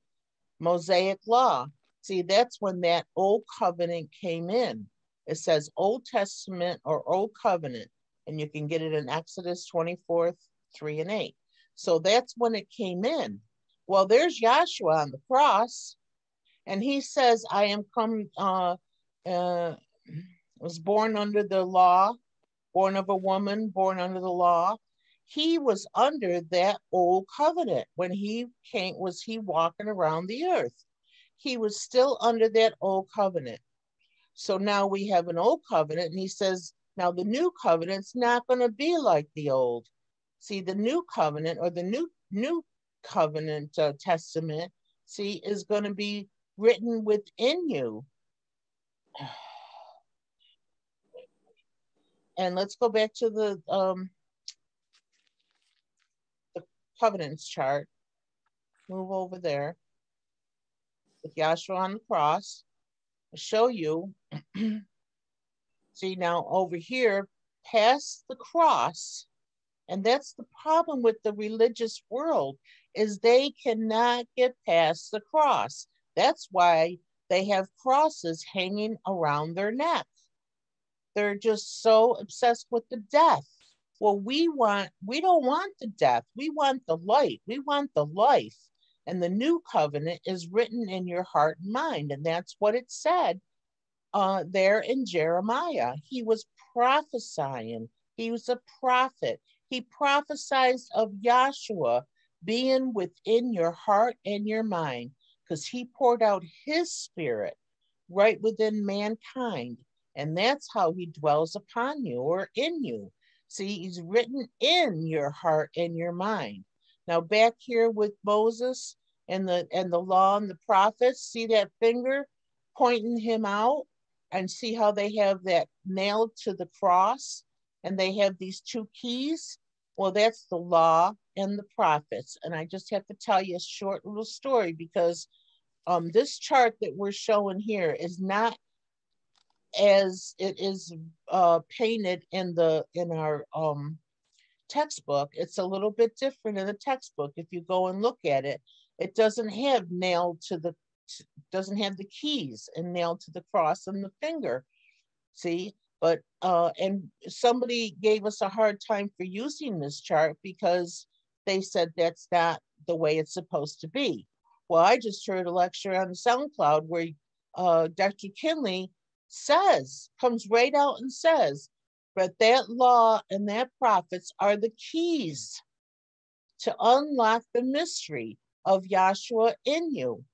[SPEAKER 5] Mosaic law. See, that's when that old covenant came in. It says Old Testament or Old Covenant, and you can get it in Exodus 24, 3 and 8. So that's when it came in. Well, there's Yahshua on the cross, and he says, I am come, uh, uh, was born under the law, born of a woman, born under the law. He was under that old covenant when he came, was he walking around the earth. He was still under that old covenant. So now we have an old covenant, and he says, now the new covenant's not going to be like the old. See, the new covenant or the new new covenant uh, testament, see, is going to be written within you. And let's go back to the um, the covenants chart. Move over there with Yahshua on the cross. I'll show you. See now over here, past the cross, and that's the problem with the religious world is they cannot get past the cross. That's why they have crosses hanging around their neck. They're just so obsessed with the death. Well, we want we don't want the death. We want the light. We want the life. And the new covenant is written in your heart and mind. And that's what it said uh, there in Jeremiah. He was prophesying. He was a prophet. He prophesied of Joshua being within your heart and your mind because he poured out his spirit right within mankind. And that's how he dwells upon you or in you. See, he's written in your heart and your mind. Now back here with Moses and the and the law and the prophets, see that finger pointing him out and see how they have that nailed to the cross and they have these two keys. Well, that's the law and the prophets. And I just have to tell you a short little story because um, this chart that we're showing here is not as it is uh, painted in the in our um, textbook. It's a little bit different in the textbook. If you go and look at it, it doesn't have nailed to the doesn't have the keys and nailed to the cross and the finger. See, but uh, and somebody gave us a hard time for using this chart because they said that's not the way it's supposed to be. Well, I just heard a lecture on SoundCloud where uh, Dr. Kinley says, comes right out and says, but that law and that prophets are the keys to unlock the mystery of Yahshua in you.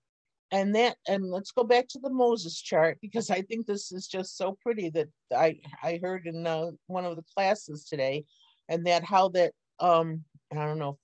[SPEAKER 5] And that and let's go back to the moses chart because i think this is just so pretty that i i heard in uh, one of the classes today and that how that um i don't know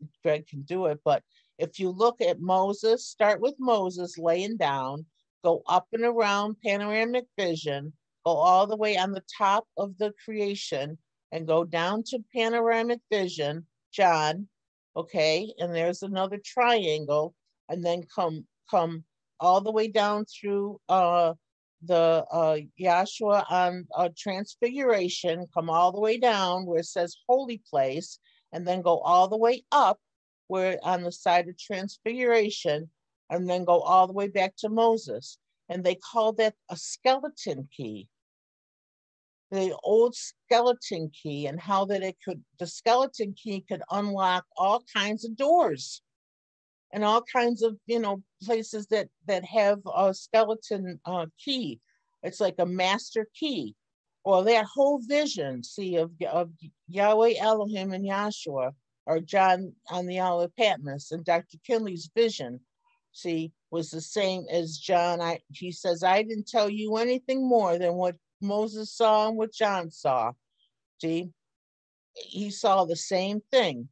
[SPEAKER 5] if greg can do it but if you look at moses start with moses laying down go up and around panoramic vision go all the way on the top of the creation and go down to panoramic vision, John, okay, and there's another triangle, and then come come all the way down through uh the uh Yahshua on uh, transfiguration, come all the way down where it says holy place, and then go all the way up where on the side of transfiguration, and then go all the way back to Moses. And they call that a skeleton key the old skeleton key and how that it could the skeleton key could unlock all kinds of doors. And all kinds of you know places that that have a skeleton uh, key. It's like a master key. Or that whole vision see of, of yahweh elohim and yahshua or john on the isle of patmos and dr kinley's vision see was the same as john. I he says i didn't tell you anything more than what Moses saw and what John saw. See, he saw the same thing.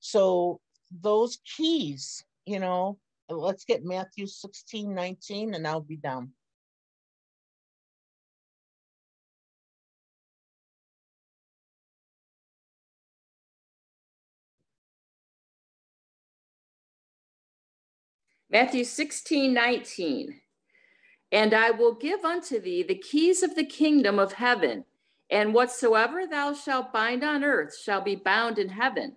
[SPEAKER 5] So those keys, you know, let's get Matthew 16, 19, and I'll be done.
[SPEAKER 6] Matthew 16, 19. And I will give unto thee the keys of the kingdom of heaven, and whatsoever thou shalt bind on earth shall be bound in heaven,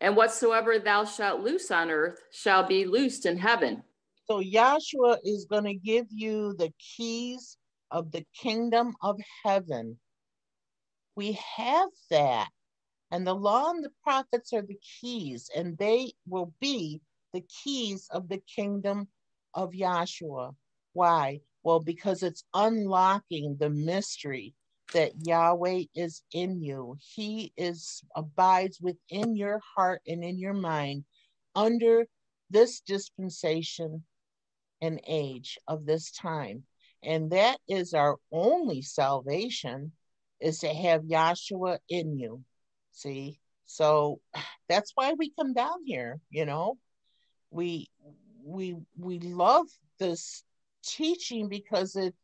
[SPEAKER 6] and whatsoever thou shalt loose on earth shall be loosed in heaven.
[SPEAKER 5] So Yahshua is going to give you the keys of the kingdom of heaven. We have that. And the law and the prophets are the keys, and they will be the keys of the kingdom of Yahshua. Why? Well, because it's unlocking the mystery that Yahweh is in you. He is abides within your heart and in your mind under this dispensation and age of this time. And that is our only salvation is to have Yahshua in you. See? So that's why we come down here, you know. We we we love this teaching because it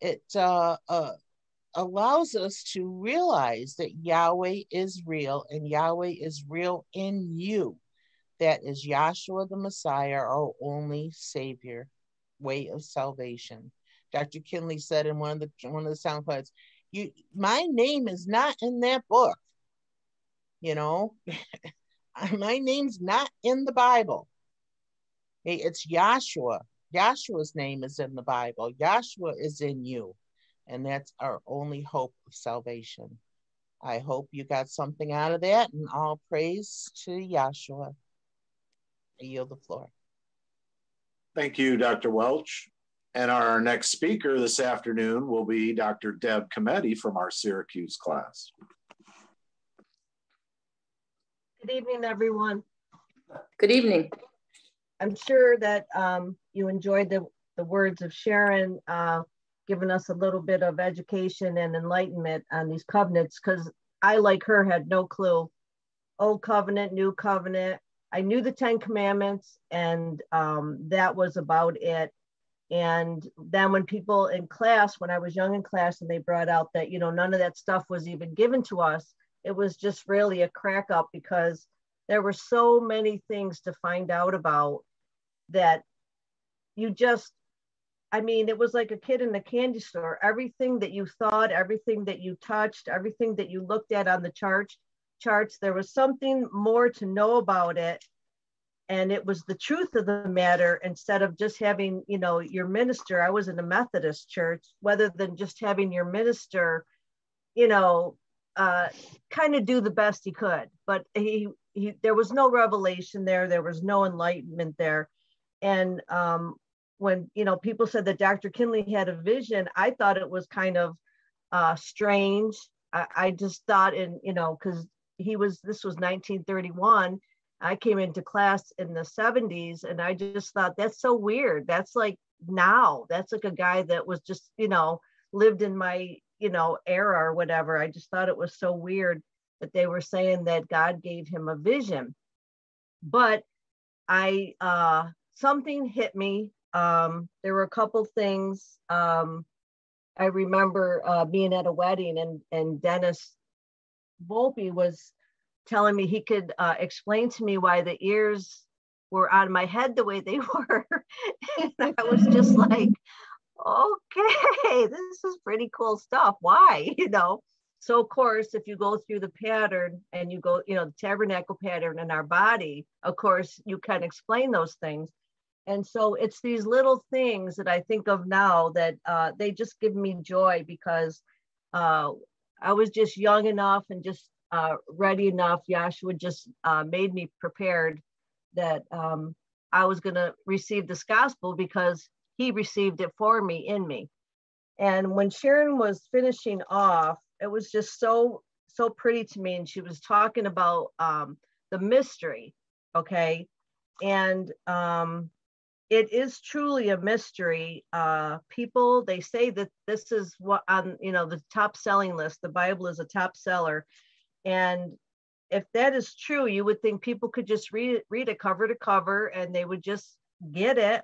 [SPEAKER 5] it uh, uh, allows us to realize that Yahweh is real and Yahweh is real in you. That is Yahshua the Messiah, our only Savior, way of salvation. Dr. Kinley said in one of the one of the sound clips, "You, my name is not in that book. You know, my name's not in the Bible. Hey it's Yahshua. Yahshua's name is in the Bible. Yahshua is in you. And that's our only hope of salvation. I hope you got something out of that and all praise to Yahshua. I yield the floor.
[SPEAKER 1] Thank you, Dr. Welch. And our next speaker this afternoon will be Dr. Deb Cometti from our Syracuse class.
[SPEAKER 7] Good evening, everyone.
[SPEAKER 6] Good evening.
[SPEAKER 7] I'm sure that um, you enjoyed the, the words of Sharon, uh, giving us a little bit of education and enlightenment on these covenants, because I, like her, had no clue. Old covenant, new covenant. I knew the Ten Commandments, and um, that was about it. And then when people in class, when I was young in class, and they brought out that, you know, none of that stuff was even given to us, it was just really a crack up because there were so many things to find out about that you just I mean, it was like a kid in a candy store. Everything that you thought, everything that you touched, everything that you looked at on the charts, charts, there was something more to know about it. And it was the truth of the matter instead of just having, you know, your minister. I was in a Methodist church, rather than just having your minister, you know, uh, kind of do the best he could. But he he, there was no revelation there. There was no enlightenment there. And um, when, you know, people said that Dr. Kinley had a vision, I thought it was kind of uh, strange. I, I just thought in, you know, because he was, this was 1931. I came into class in the 70s and I just thought that's so weird. That's like now, that's like a guy that was just, you know, lived in my, you know, era or whatever. I just thought it was so weird that they were saying that God gave him a vision. But I uh something hit me. Um, there were a couple things. Um, I remember uh, being at a wedding and, and Dennis Volpe was telling me he could uh, explain to me why the ears were on my head the way they were. and I was just like, okay, this is pretty cool stuff. Why? You know? So, of course, if you go through the pattern and you go, you know, the tabernacle pattern in our body, of course, you can explain those things. And so it's these little things that I think of now that uh, they just give me joy because uh, I was just young enough and just uh, ready enough. Yahshua just uh, made me prepared that um, I was going to receive this gospel because he received it for me in me. And when Sharon was finishing off, it was just so so pretty to me and she was talking about um, the mystery okay and um, it is truly a mystery uh, people they say that this is what on you know the top selling list the bible is a top seller. And if that is true you would think people could just read it read it cover to cover and they would just get it.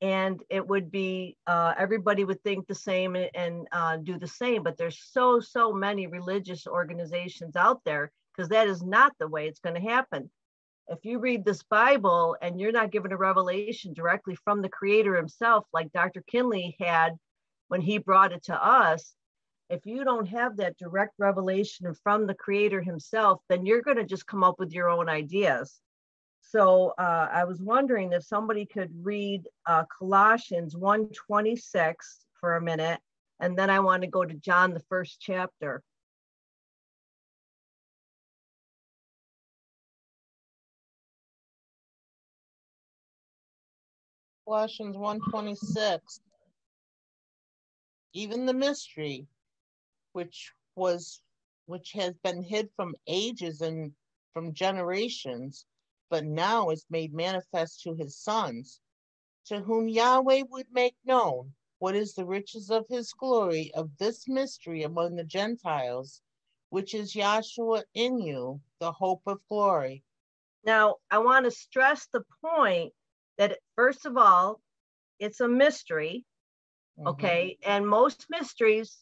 [SPEAKER 7] And it would be uh, everybody would think the same and, and uh, do the same. But there's so so many religious organizations out there because that is not the way it's going to happen if you read this bible and you're not given a revelation directly from the creator himself like dr kinley had when he brought it to us if you don't have that direct revelation from the creator himself then you're going to just come up with your own ideas so uh, I was wondering if somebody could read uh, Colossians 1:26 for a minute, and then I want to go to John, the first chapter.
[SPEAKER 5] Colossians 1:26. Even the mystery, which was which has been hid from ages and from generations but now is made manifest to his sons, to whom Yahweh would make known what is the riches of his glory of this mystery among the Gentiles, which is Yahshua in you, the hope of glory.
[SPEAKER 7] Now, I want to stress the point that, first of all, it's a mystery, mm-hmm. okay? And most mysteries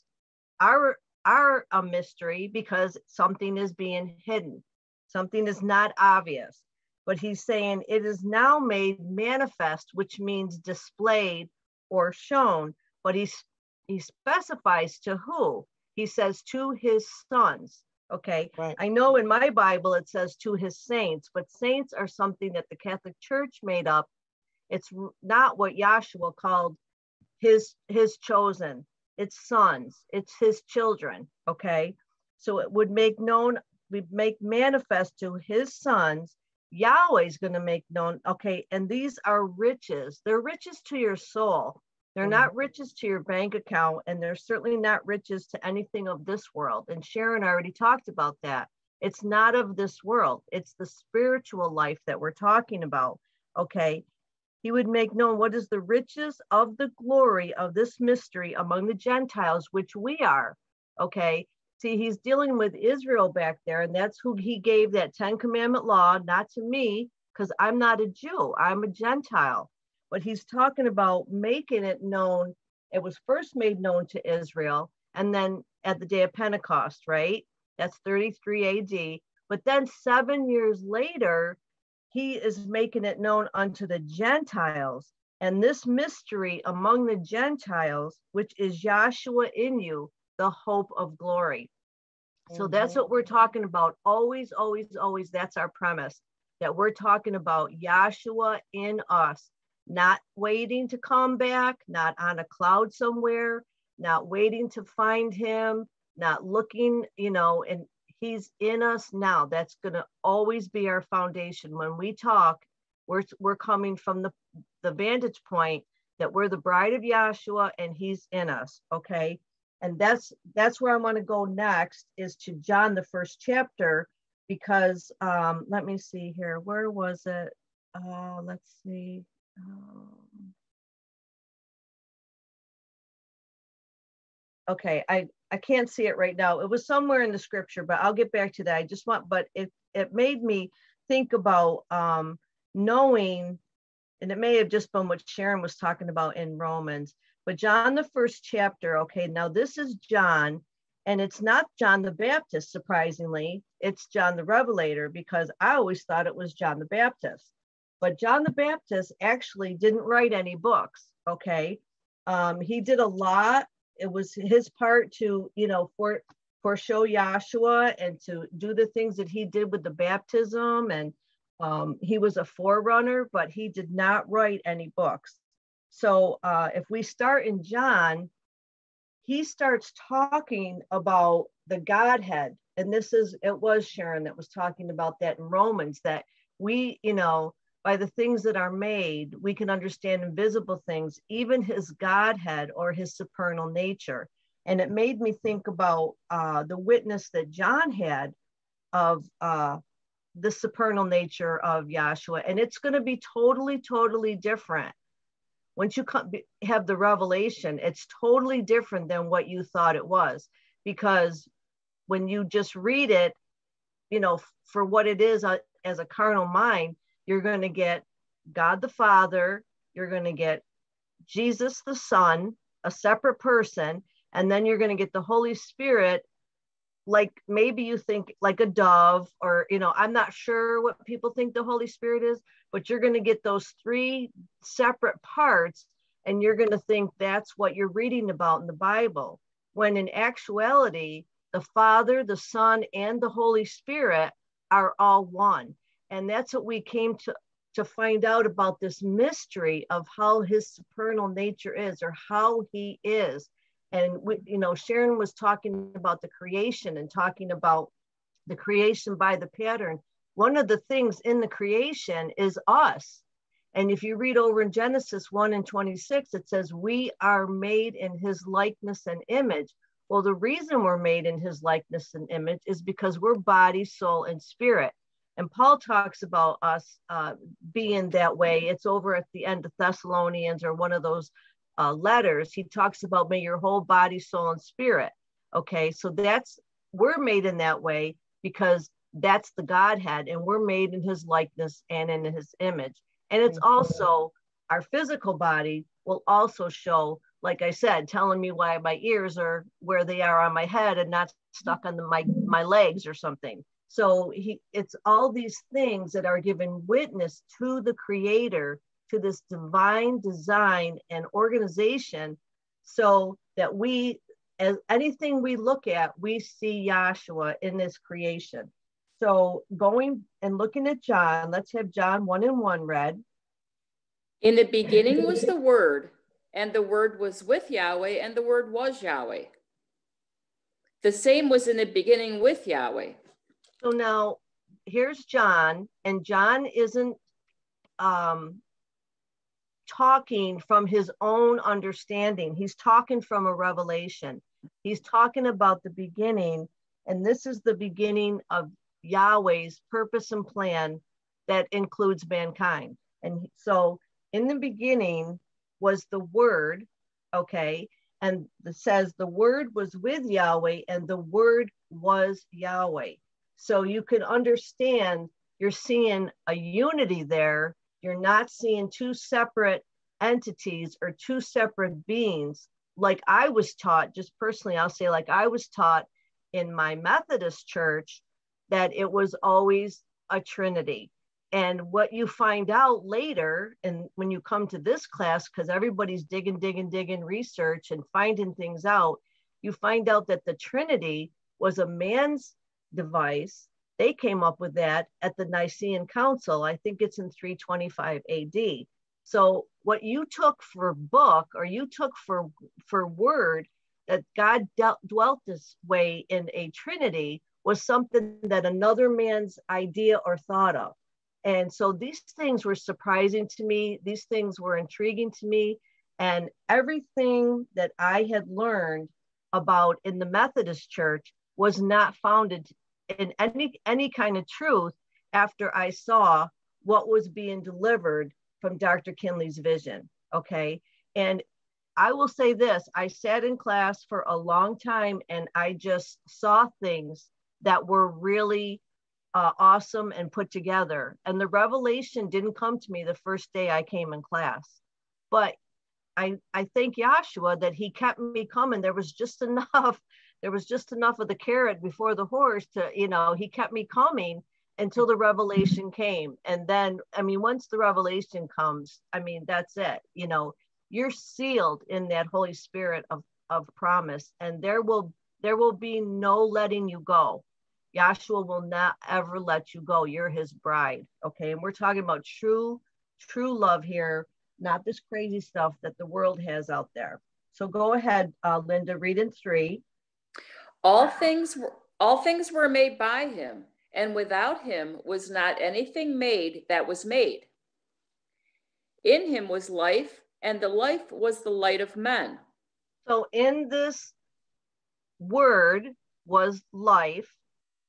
[SPEAKER 7] are are a mystery because something is being hidden. Something is not obvious but he's saying it is now made manifest, which means displayed or shown. But he, he specifies to who? He says to his sons. Okay. Right. I know in my Bible it says to his saints, but saints are something that the Catholic Church made up. It's not what Yahshua called his his chosen. It's sons. It's his children. Okay. So it would make known, we make manifest to his sons Yahweh is going to make known, okay, and these are riches. They're riches to your soul. They're not mm-hmm. riches to your bank account, and they're certainly not riches to anything of this world. And Sharon already talked about that. It's not of this world, it's the spiritual life that we're talking about. Okay. He would make known what is the riches of the glory of this mystery among the Gentiles, which we are. Okay. See, he's dealing with Israel back there, and that's who he gave that 10 commandment law, not to me, because I'm not a Jew, I'm a Gentile. But he's talking about making it known. It was first made known to Israel, and then at the day of Pentecost, right? That's 33 AD. But then seven years later, he is making it known unto the Gentiles. And this mystery among the Gentiles, which is Joshua in you, the hope of glory. So mm-hmm. that's what we're talking about. Always, always, always. That's our premise that we're talking about Yahshua in us, not waiting to come back, not on a cloud somewhere, not waiting to find him, not looking, you know, and he's in us now. That's going to always be our foundation. When we talk, we're, we're coming from the, the vantage point that we're the bride of Yahshua and he's in us. Okay and that's that's where I want to go next is to John the first chapter because um, let me see here where was it uh, let's see um, okay I I can't see it right now it was somewhere in the scripture but I'll get back to that I just want but it it made me think about um, knowing and it may have just been what Sharon was talking about in Romans But John, the first chapter, okay, now this is John, and it's not John the Baptist, surprisingly. It's John the Revelator, because I always thought it was John the Baptist. But John the Baptist actually didn't write any books, okay? Um, he did a lot. It was his part to, you know, for show Yahshua and to do the things that he did with the baptism. And um, he was a forerunner, but he did not write any books. So uh, if we start in John, he starts talking about the Godhead. And this is, it was Sharon that was talking about that in Romans, that we, you know, by the things that are made, we can understand invisible things, even his Godhead or his supernal nature. And it made me think about uh, the witness that John had of uh, the supernal nature of Yahshua. And it's going to be totally, totally different once you come, have the revelation, it's totally different than what you thought it was. Because when you just read it, you know, for what it is uh, as a carnal mind, you're going to get God the Father, you're going to get Jesus the Son, a separate person, and then you're going to get the Holy Spirit like maybe you think like a dove or you know i'm not sure what people think the holy spirit is but you're going to get those three separate parts and you're going to think that's what you're reading about in the bible. When in actuality the father the son and the holy spirit are all one and that's what we came to to find out about this mystery of how his supernal nature is or how he is. And we, you know sharon was talking about the creation and talking about the creation by the pattern. One of the things in the creation is us. And if you read over in genesis 1 and 26 it says we are made in his likeness and image. Well the reason we're made in his likeness and image is because we're body soul and spirit and paul talks about us uh, being that way it's over at the end of thessalonians or one of those uh, letters, he talks about may your whole body, soul, and spirit. Okay, so that's we're made in that way because that's the Godhead, and we're made in His likeness and in His image. And it's also our physical body will also show, like I said, telling me why my ears are where they are on my head and not stuck on the, my my legs or something. So he, it's all these things that are given witness to the Creator to this divine design and organization so that we, as anything we look at, we see Yahshua in this creation. So going and looking at John, let's have John 1 and 1 read.
[SPEAKER 6] In the beginning was the Word, and the Word was with Yahweh, and the Word was Yahweh. The same was in the beginning with Yahweh.
[SPEAKER 7] So now here's John, and John isn't um, talking from his own understanding. He's talking from a revelation. He's talking about the beginning, and this is the beginning of Yahweh's purpose and plan that includes mankind. And so, in the beginning was the Word, okay, and it says the Word was with Yahweh, and the Word was Yahweh. So you can understand you're seeing a unity there you're not seeing two separate entities or two separate beings. Like I was taught, just personally, I'll say, like I was taught in my Methodist church that it was always a Trinity. And what you find out later, and when you come to this class, because everybody's digging, digging, digging research and finding things out, you find out that the Trinity was a man's device they came up with that at the Nicene Council. I think it's in 325 AD. So what you took for book or you took for for word that God dealt, dwelt this way in a Trinity was something that another man's idea or thought of. And so these things were surprising to me. These things were intriguing to me. And everything that I had learned about in the Methodist Church was not founded in any any kind of truth after I saw what was being delivered from Dr. Kinley's vision. Okay. And I will say this I sat in class for a long time and I just saw things that were really uh, awesome and put together. And the revelation didn't come to me the first day I came in class. But I, I thank Yahshua that he kept me coming. There was just enough, there was just enough of the carrot before the horse to, you know, he kept me coming until the revelation came. And then, I mean, once the revelation comes, I mean, that's it. You know, you're sealed in that Holy Spirit of, of promise, and there will there will be no letting you go. Yahshua will not ever let you go. You're his bride. Okay. And we're talking about true, true love here, not this crazy stuff that the world has out there. So go ahead, uh, Linda, read in three.
[SPEAKER 6] All things were all things were made by him, and without him was not anything made that was made. In him was life, and the life was the light of men.
[SPEAKER 7] So in this word was life,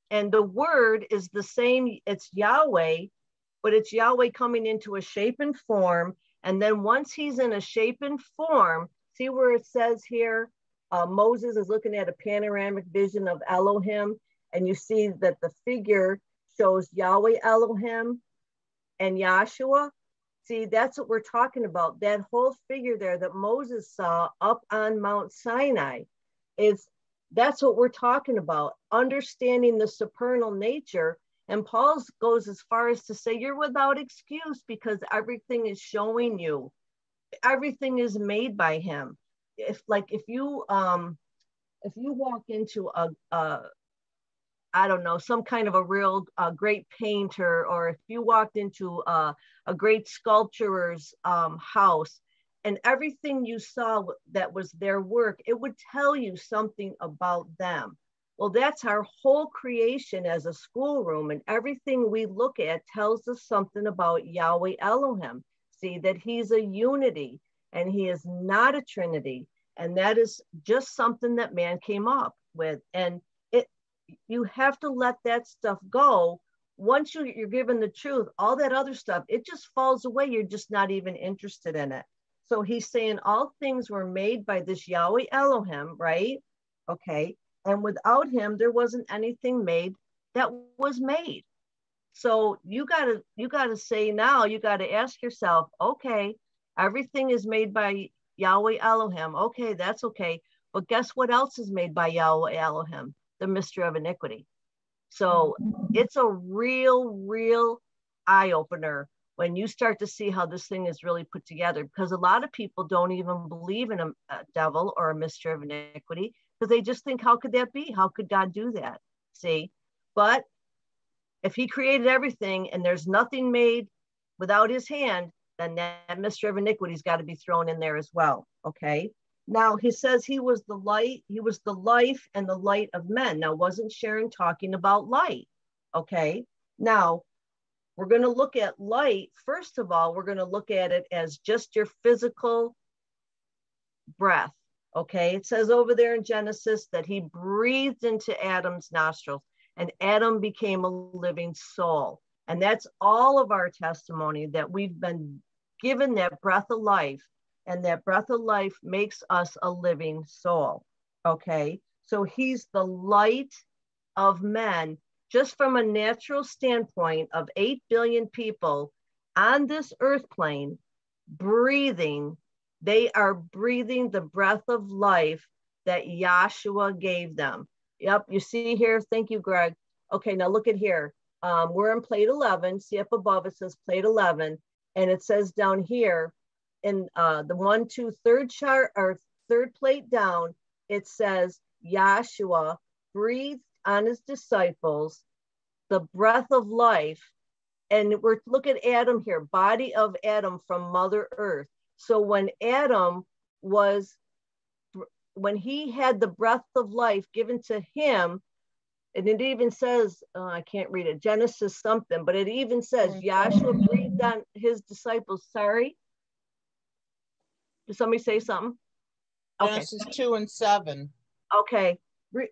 [SPEAKER 7] and the word is the same, it's Yahweh, but it's Yahweh coming into a shape and form. And then once he's in a shape and form, see where it says here, uh, Moses is looking at a panoramic vision of Elohim, and you see that the figure shows Yahweh Elohim and Yahshua. See, that's what we're talking about. That whole figure there that Moses saw up on Mount Sinai is that's what we're talking about, understanding the supernal nature. And Paul goes as far as to say, you're without excuse because everything is showing you, everything is made by him. If like if you um if you walk into a, a I don't know, some kind of a real uh, great painter, or if you walked into a, a great sculptor's um, house and everything you saw that was their work, it would tell you something about them. Well, that's our whole creation as a schoolroom, and everything we look at tells us something about Yahweh Elohim. See that he's a unity and he is not a trinity. And that is just something that man came up with. And it you have to let that stuff go. Once you, you're given the truth, all that other stuff, it just falls away. You're just not even interested in it. So he's saying all things were made by this Yahweh Elohim, right? Okay. And without him, there wasn't anything made that was made. So you gotta you gotta say now, you gotta ask yourself, okay, everything is made by Yahweh Elohim. Okay, that's okay. But guess what else is made by Yahweh Elohim? The mystery of iniquity. So mm-hmm. it's a real, real eye opener when you start to see how this thing is really put together, because a lot of people don't even believe in a, a devil or a mystery of iniquity because they just think, how could that be? How could God do that? See, but if He created everything and there's nothing made without His hand, then that mystery of iniquity's got to be thrown in there as well. Okay. Now he says he was the light, he was the life and the light of men. Now, wasn't Sharon talking about light? Okay. Now, we're going to look at light. First of all, we're going to look at it as just your physical breath. Okay. It says over there in Genesis that he breathed into Adam's nostrils and Adam became a living soul. And that's all of our testimony that we've been given that breath of life. And that breath of life makes us a living soul. Okay. So he's the light of men just from a natural standpoint of 8 billion people on this earth plane breathing, they are breathing the breath of life that Yahshua gave them. Yep, you see here. Thank you, Greg. Okay, now look at here. Um, we're in plate 11. See up above, it says plate 11. And it says down here in uh, the one, two, third chart or third plate down, it says Yahshua breathed on his disciples the breath of life. And we're look at Adam here, body of Adam from Mother Earth. So when Adam was, when he had the breath of life given to him, and it even says, oh, I can't read it, Genesis something, but it even says Yahshua breathed on his disciples. Sorry. Did somebody say something?
[SPEAKER 5] Genesis okay. 2 and 7.
[SPEAKER 7] Okay.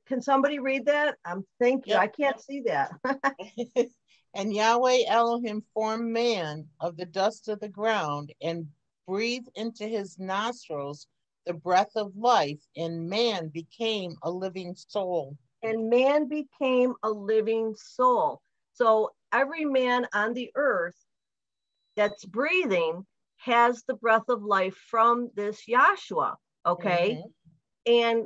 [SPEAKER 7] Can somebody read that? Um, thank you. Yep. I can't see that.
[SPEAKER 5] and Yahweh Elohim formed man of the dust of the ground and breathed into his nostrils the breath of life, and man became a living soul.
[SPEAKER 7] And man became a living soul. So every man on the earth that's breathing has the breath of life from this Yahshua. Okay. Mm-hmm. And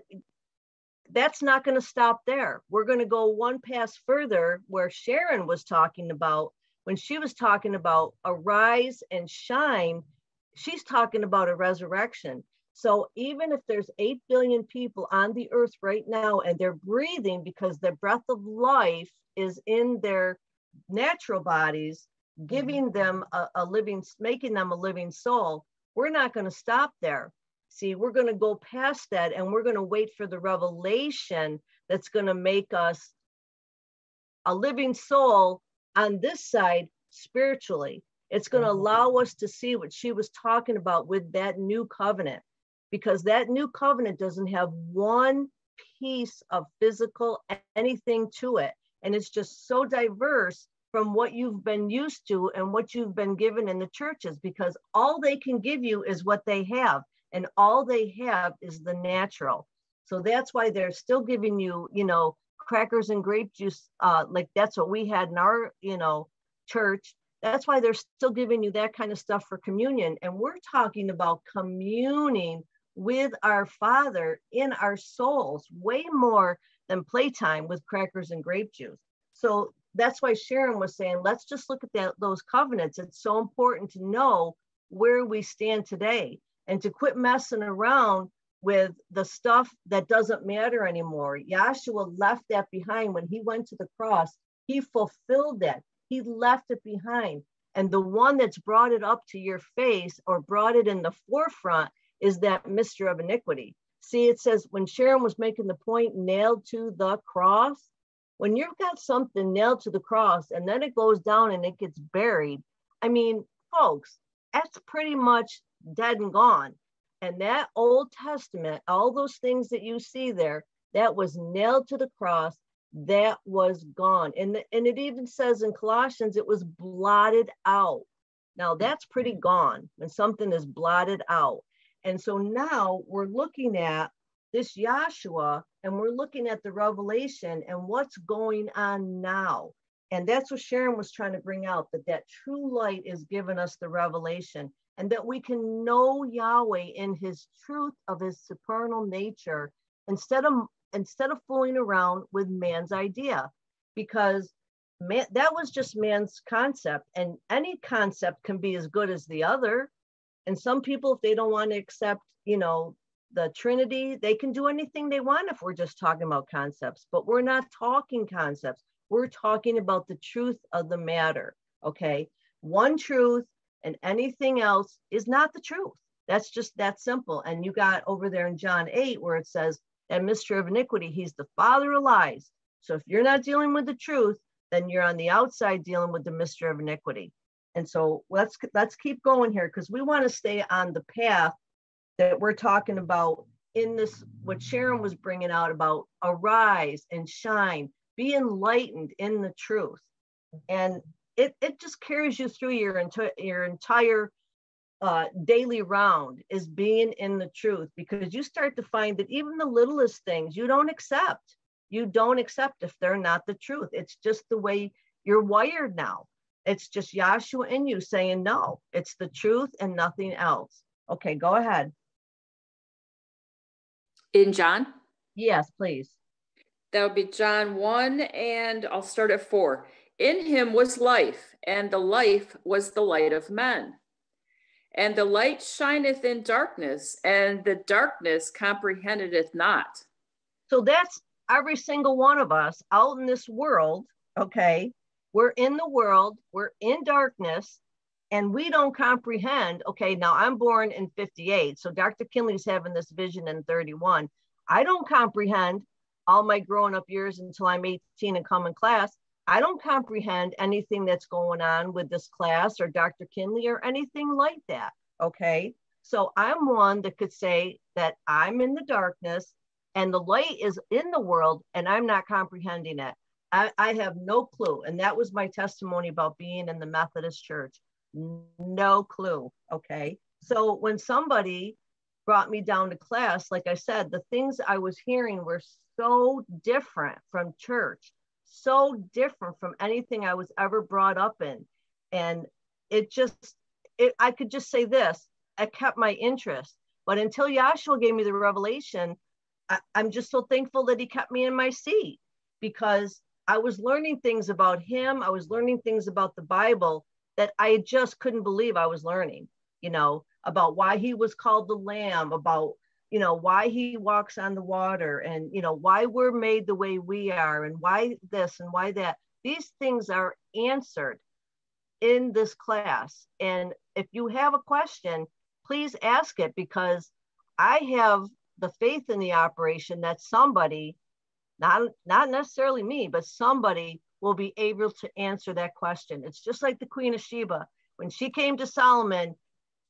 [SPEAKER 7] that's not going to stop there. We're going to go one pass further where Sharon was talking about when she was talking about arise and shine, she's talking about a resurrection. So even if there's 8 billion people on the earth right now and they're breathing because the breath of life is in their natural bodies, giving mm-hmm. them a, a living, making them a living soul, we're not going to stop there. See, we're going to go past that and we're going to wait for the revelation that's going to make us a living soul on this side spiritually. It's going to mm-hmm. allow us to see what she was talking about with that new covenant, because that new covenant doesn't have one piece of physical anything to it. And it's just so diverse from what you've been used to and what you've been given in the churches, because all they can give you is what they have and all they have is the natural. So that's why they're still giving you, you know, crackers and grape juice. Uh, like that's what we had in our, you know, church. That's why they're still giving you that kind of stuff for communion. And we're talking about communing with our Father in our souls way more than playtime with crackers and grape juice. So that's why Sharon was saying, let's just look at that, those covenants. It's so important to know where we stand today and to quit messing around with the stuff that doesn't matter anymore. Yahshua left that behind when he went to the cross. He fulfilled that. He left it behind. And the one that's brought it up to your face or brought it in the forefront is that mystery of iniquity. See, it says when Sharon was making the point, nailed to the cross, when you've got something nailed to the cross and then it goes down and it gets buried, I mean, folks, that's pretty much dead and gone. And that Old Testament, all those things that you see there, that was nailed to the cross, that was gone. And, the, and it even says in Colossians, it was blotted out. Now that's pretty gone when something is blotted out. And so now we're looking at this Yahshua and we're looking at the revelation and what's going on now. And that's what Sharon was trying to bring out that that true light is giving us the revelation and that we can know Yahweh in his truth of his supernal nature instead of instead of fooling around with man's idea because man, that was just man's concept and any concept can be as good as the other and some people if they don't want to accept you know the trinity they can do anything they want if we're just talking about concepts but we're not talking concepts we're talking about the truth of the matter okay one truth and anything else is not the truth. That's just that simple. And you got over there in John 8 where it says that mystery of iniquity, he's the father of lies. So if you're not dealing with the truth, then you're on the outside dealing with the mystery of iniquity. And so let's let's keep going here because we want to stay on the path that we're talking about in this what Sharon was bringing out about arise and shine, be enlightened in the truth. And it, it just carries you through your, enti- your entire uh, daily round is being in the truth because you start to find that even the littlest things you don't accept. You don't accept if they're not the truth. It's just the way you're wired now. It's just Yahshua in you saying, no, it's the truth and nothing else. Okay, go ahead.
[SPEAKER 6] In John?
[SPEAKER 7] Yes, please.
[SPEAKER 6] That would be John 1, and I'll start at 4. In him was life, and the life was the light of men. And the light shineth in darkness, and the darkness comprehended it not.
[SPEAKER 7] So that's every single one of us out in this world, okay? We're in the world, we're in darkness, and we don't comprehend. Okay, now I'm born in 58, so Dr. Kinley's having this vision in 31. I don't comprehend all my growing up years until I'm 18 and come in class. I don't comprehend anything that's going on with this class or Dr. Kinley or anything like that. Okay. So I'm one that could say that I'm in the darkness and the light is in the world and I'm not comprehending it. I, I have no clue. And that was my testimony about being in the Methodist church. No clue. Okay. So when somebody brought me down to class, like I said, the things I was hearing were so different from church so different from anything I was ever brought up in. And it just, it, I could just say this, I kept my interest. But until Yahshua gave me the revelation, I, I'm just so thankful that he kept me in my seat because I was learning things about him. I was learning things about the Bible that I just couldn't believe I was learning, you know, about why he was called the Lamb, about, you know, why he walks on the water and, you know, why we're made the way we are and why this and why that. These things are answered in this class. And if you have a question, please ask it because I have the faith in the operation that somebody not not necessarily me, but somebody will be able to answer that question. It's just like the Queen of Sheba. When she came to Solomon,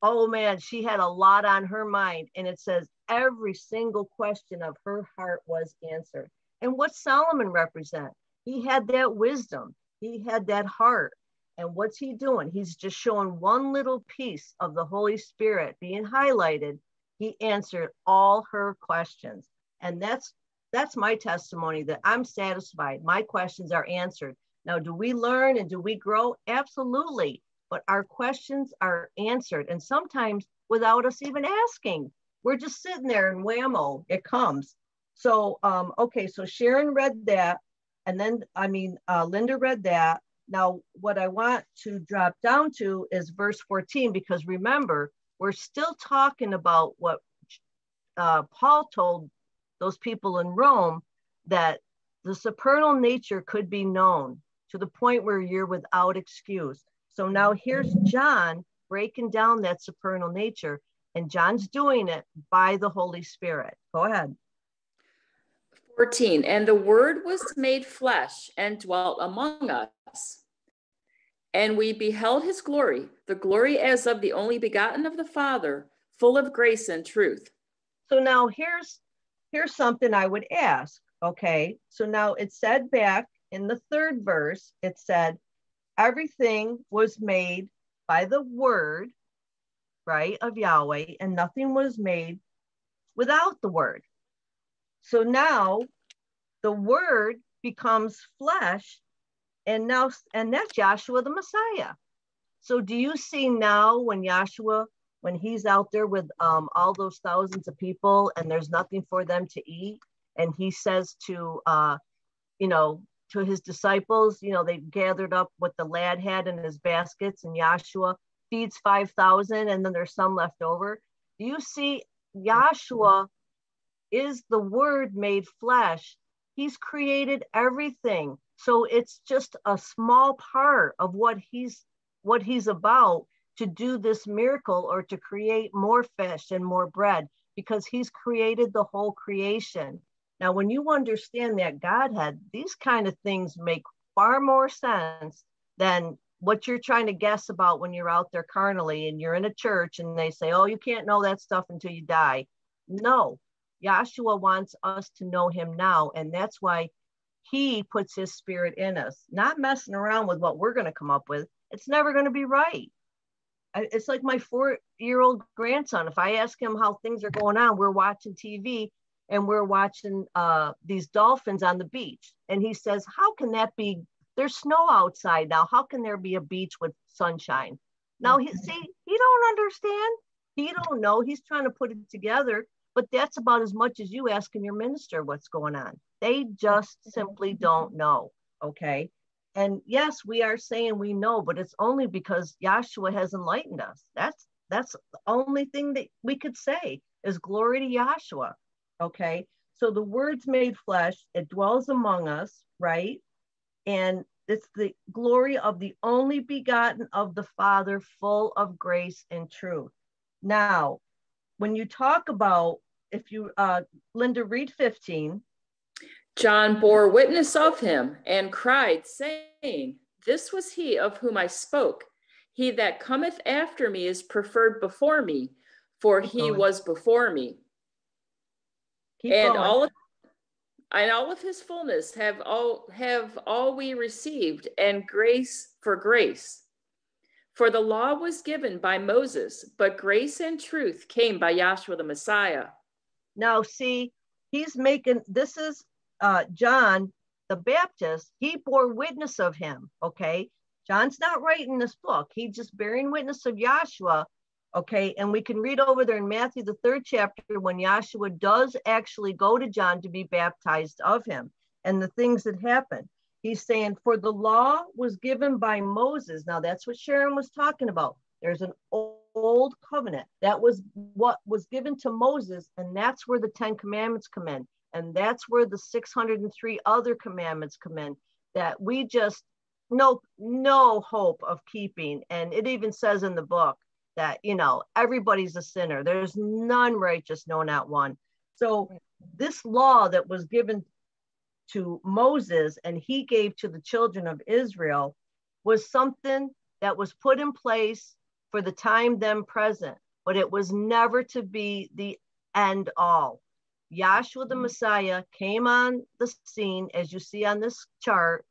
[SPEAKER 7] oh man, she had a lot on her mind. And it says every single question of her heart was answered. And what Solomon represent? He had that wisdom, he had that heart. And what's he doing? He's just showing one little piece of the Holy Spirit being highlighted. He answered all her questions. And that's that's my testimony that I'm satisfied. My questions are answered. Now, do we learn and do we grow? Absolutely. But our questions are answered. And sometimes without us even asking, we're just sitting there and whammo, it comes. So, um, okay, so Sharon read that. And then, I mean, uh, Linda read that. Now, what I want to drop down to is verse 14, because remember, we're still talking about what uh, Paul told those people in Rome that the supernal nature could be known to the point where you're without excuse. So now here's John breaking down that supernal nature, and John's doing it by the Holy Spirit. Go ahead.
[SPEAKER 6] 14. And the word was made flesh and dwelt among us. And we beheld his glory, the glory as of the only begotten of the Father, full of grace and truth.
[SPEAKER 7] So now here's here's something I would ask. Okay, so now it said back in the third verse, it said, everything was made by the word, right, of Yahweh, and nothing was made without the word. So now the word becomes flesh, and now, and that's Yahshua the Messiah. So do you see now when Yahshua when he's out there with um, all those thousands of people and there's nothing for them to eat and he says to uh, you know to his disciples you know they gathered up what the lad had in his baskets and Yahshua feeds 5000 and then there's some left over. Do you see Yahshua is the word made flesh? He's created everything. So it's just a small part of what he's what he's about to do this miracle or to create more fish and more bread because he's created the whole creation. Now, when you understand that Godhead, these kind of things make far more sense than what you're trying to guess about when you're out there carnally and you're in a church and they say, oh, you can't know that stuff until you die. No, Yahshua wants us to know him now. And that's why he puts his spirit in us, not messing around with what we're going to come up with. It's never going to be right it's like my four year old grandson. If I ask him how things are going on, we're watching TV and we're watching uh, these dolphins on the beach. And he says, How can that be? There's snow outside now. How can there be a beach with sunshine? Now, he, mm-hmm. see, he don't understand. He don't know. He's trying to put it together. But that's about as much as you asking your minister what's going on. They just simply don't know. Okay. And yes, we are saying we know, but it's only because Yahshua has enlightened us. That's that's the only thing that we could say is glory to Yahshua. Okay. So the word's made flesh, it dwells among us, right? And it's the glory of the only begotten of the Father, full of grace and truth. Now, when you talk about, if you, uh, Linda, read 15.
[SPEAKER 6] John bore witness of him and cried, saying, This was he of whom I spoke. He that cometh after me is preferred before me, for he was before me. Keep and going. all of and all of his fullness have all have all we received, and grace for grace. For the law was given by Moses, but grace and truth came by Yahshua the Messiah.
[SPEAKER 7] Now, see, he's making this is uh, John the Baptist, he bore witness of him. Okay. John's not writing this book. He's just bearing witness of Yahshua. Okay. And we can read over there in Matthew, the third chapter, when Yahshua does actually go to John to be baptized of him and the things that happen. He's saying, For the law was given by Moses. Now, that's what Sharon was talking about. There's an old covenant that was what was given to Moses, and that's where the Ten Commandments come in. And that's where the 603 other commandments come in that we just no no hope of keeping. And it even says in the book that you know everybody's a sinner. There's none righteous no not one. So this law that was given to moses and he gave to the children of israel was something that was put in place for the time then present but it was never to be the end all yahshua the messiah came on the scene as you see on this chart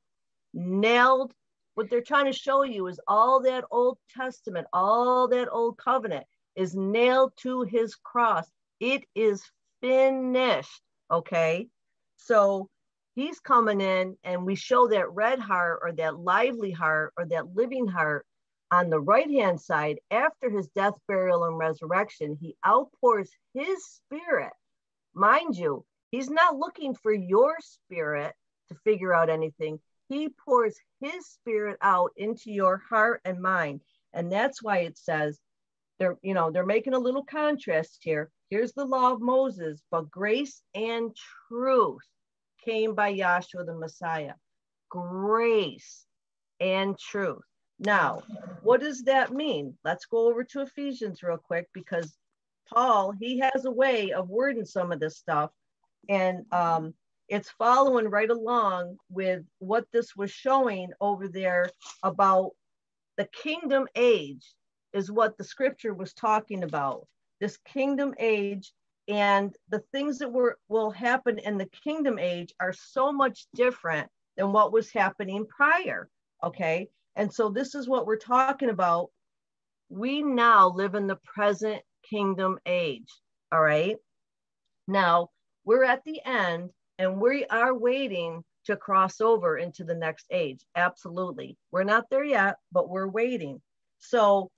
[SPEAKER 7] nailed what they're trying to show you is all that old testament all that old covenant is nailed to his cross. It is finished okay? So he's coming in and we show that red heart or that lively heart or that living heart on the right hand side after his death burial and resurrection. He outpours his spirit mind you he's not looking for your spirit to figure out anything he pours his spirit out into your heart and mind. And that's why it says they're, you know, they're making a little contrast here. Here's the law of Moses, but grace and truth came by Yahshua the Messiah. Grace and truth. Now, what does that mean? Let's go over to Ephesians real quick because Paul, he has a way of wording some of this stuff. And um, it's following right along with what this was showing over there about the kingdom age is what the scripture was talking about. This kingdom age and the things that were will happen in the kingdom age are so much different than what was happening prior okay? And so this is what we're talking about. We now live in the present kingdom age all right now we're at the end and we are waiting to cross over into the next age. Absolutely. We're not there yet, but we're waiting. So,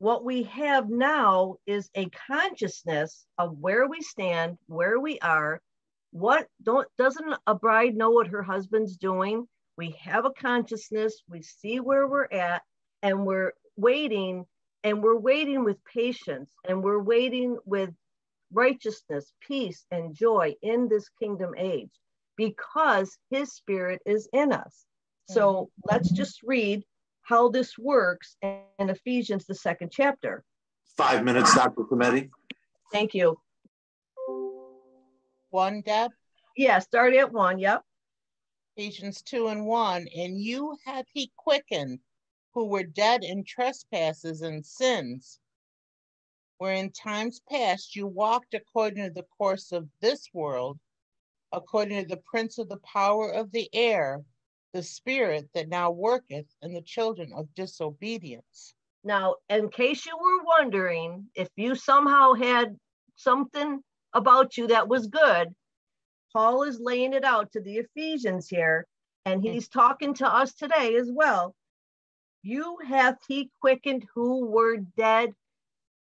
[SPEAKER 7] what we have now is a consciousness of where we stand, where we are. What don't doesn't a bride know what her husband's doing? We have a consciousness, we see where we're at, and we're waiting, and we're waiting with patience, and we're waiting with righteousness, peace, and joy in this kingdom age because his spirit is in us. So mm-hmm. let's just read how this works in Ephesians, the second chapter.
[SPEAKER 1] Five minutes, Dr. Cometti.
[SPEAKER 7] Thank you.
[SPEAKER 5] One, Deb?
[SPEAKER 7] Yeah, start at one. Yep.
[SPEAKER 5] Ephesians 2 and 1. And you have he quickened who were dead in trespasses and sins where in times past you walked according to the course of this world, according to the prince of the power of the air, the spirit that now worketh in the children of disobedience.
[SPEAKER 7] Now, in case you were wondering if you somehow had something about you that was good, Paul is laying it out to the Ephesians here, and mm-hmm. he's talking to us today as well. You hath he quickened who were dead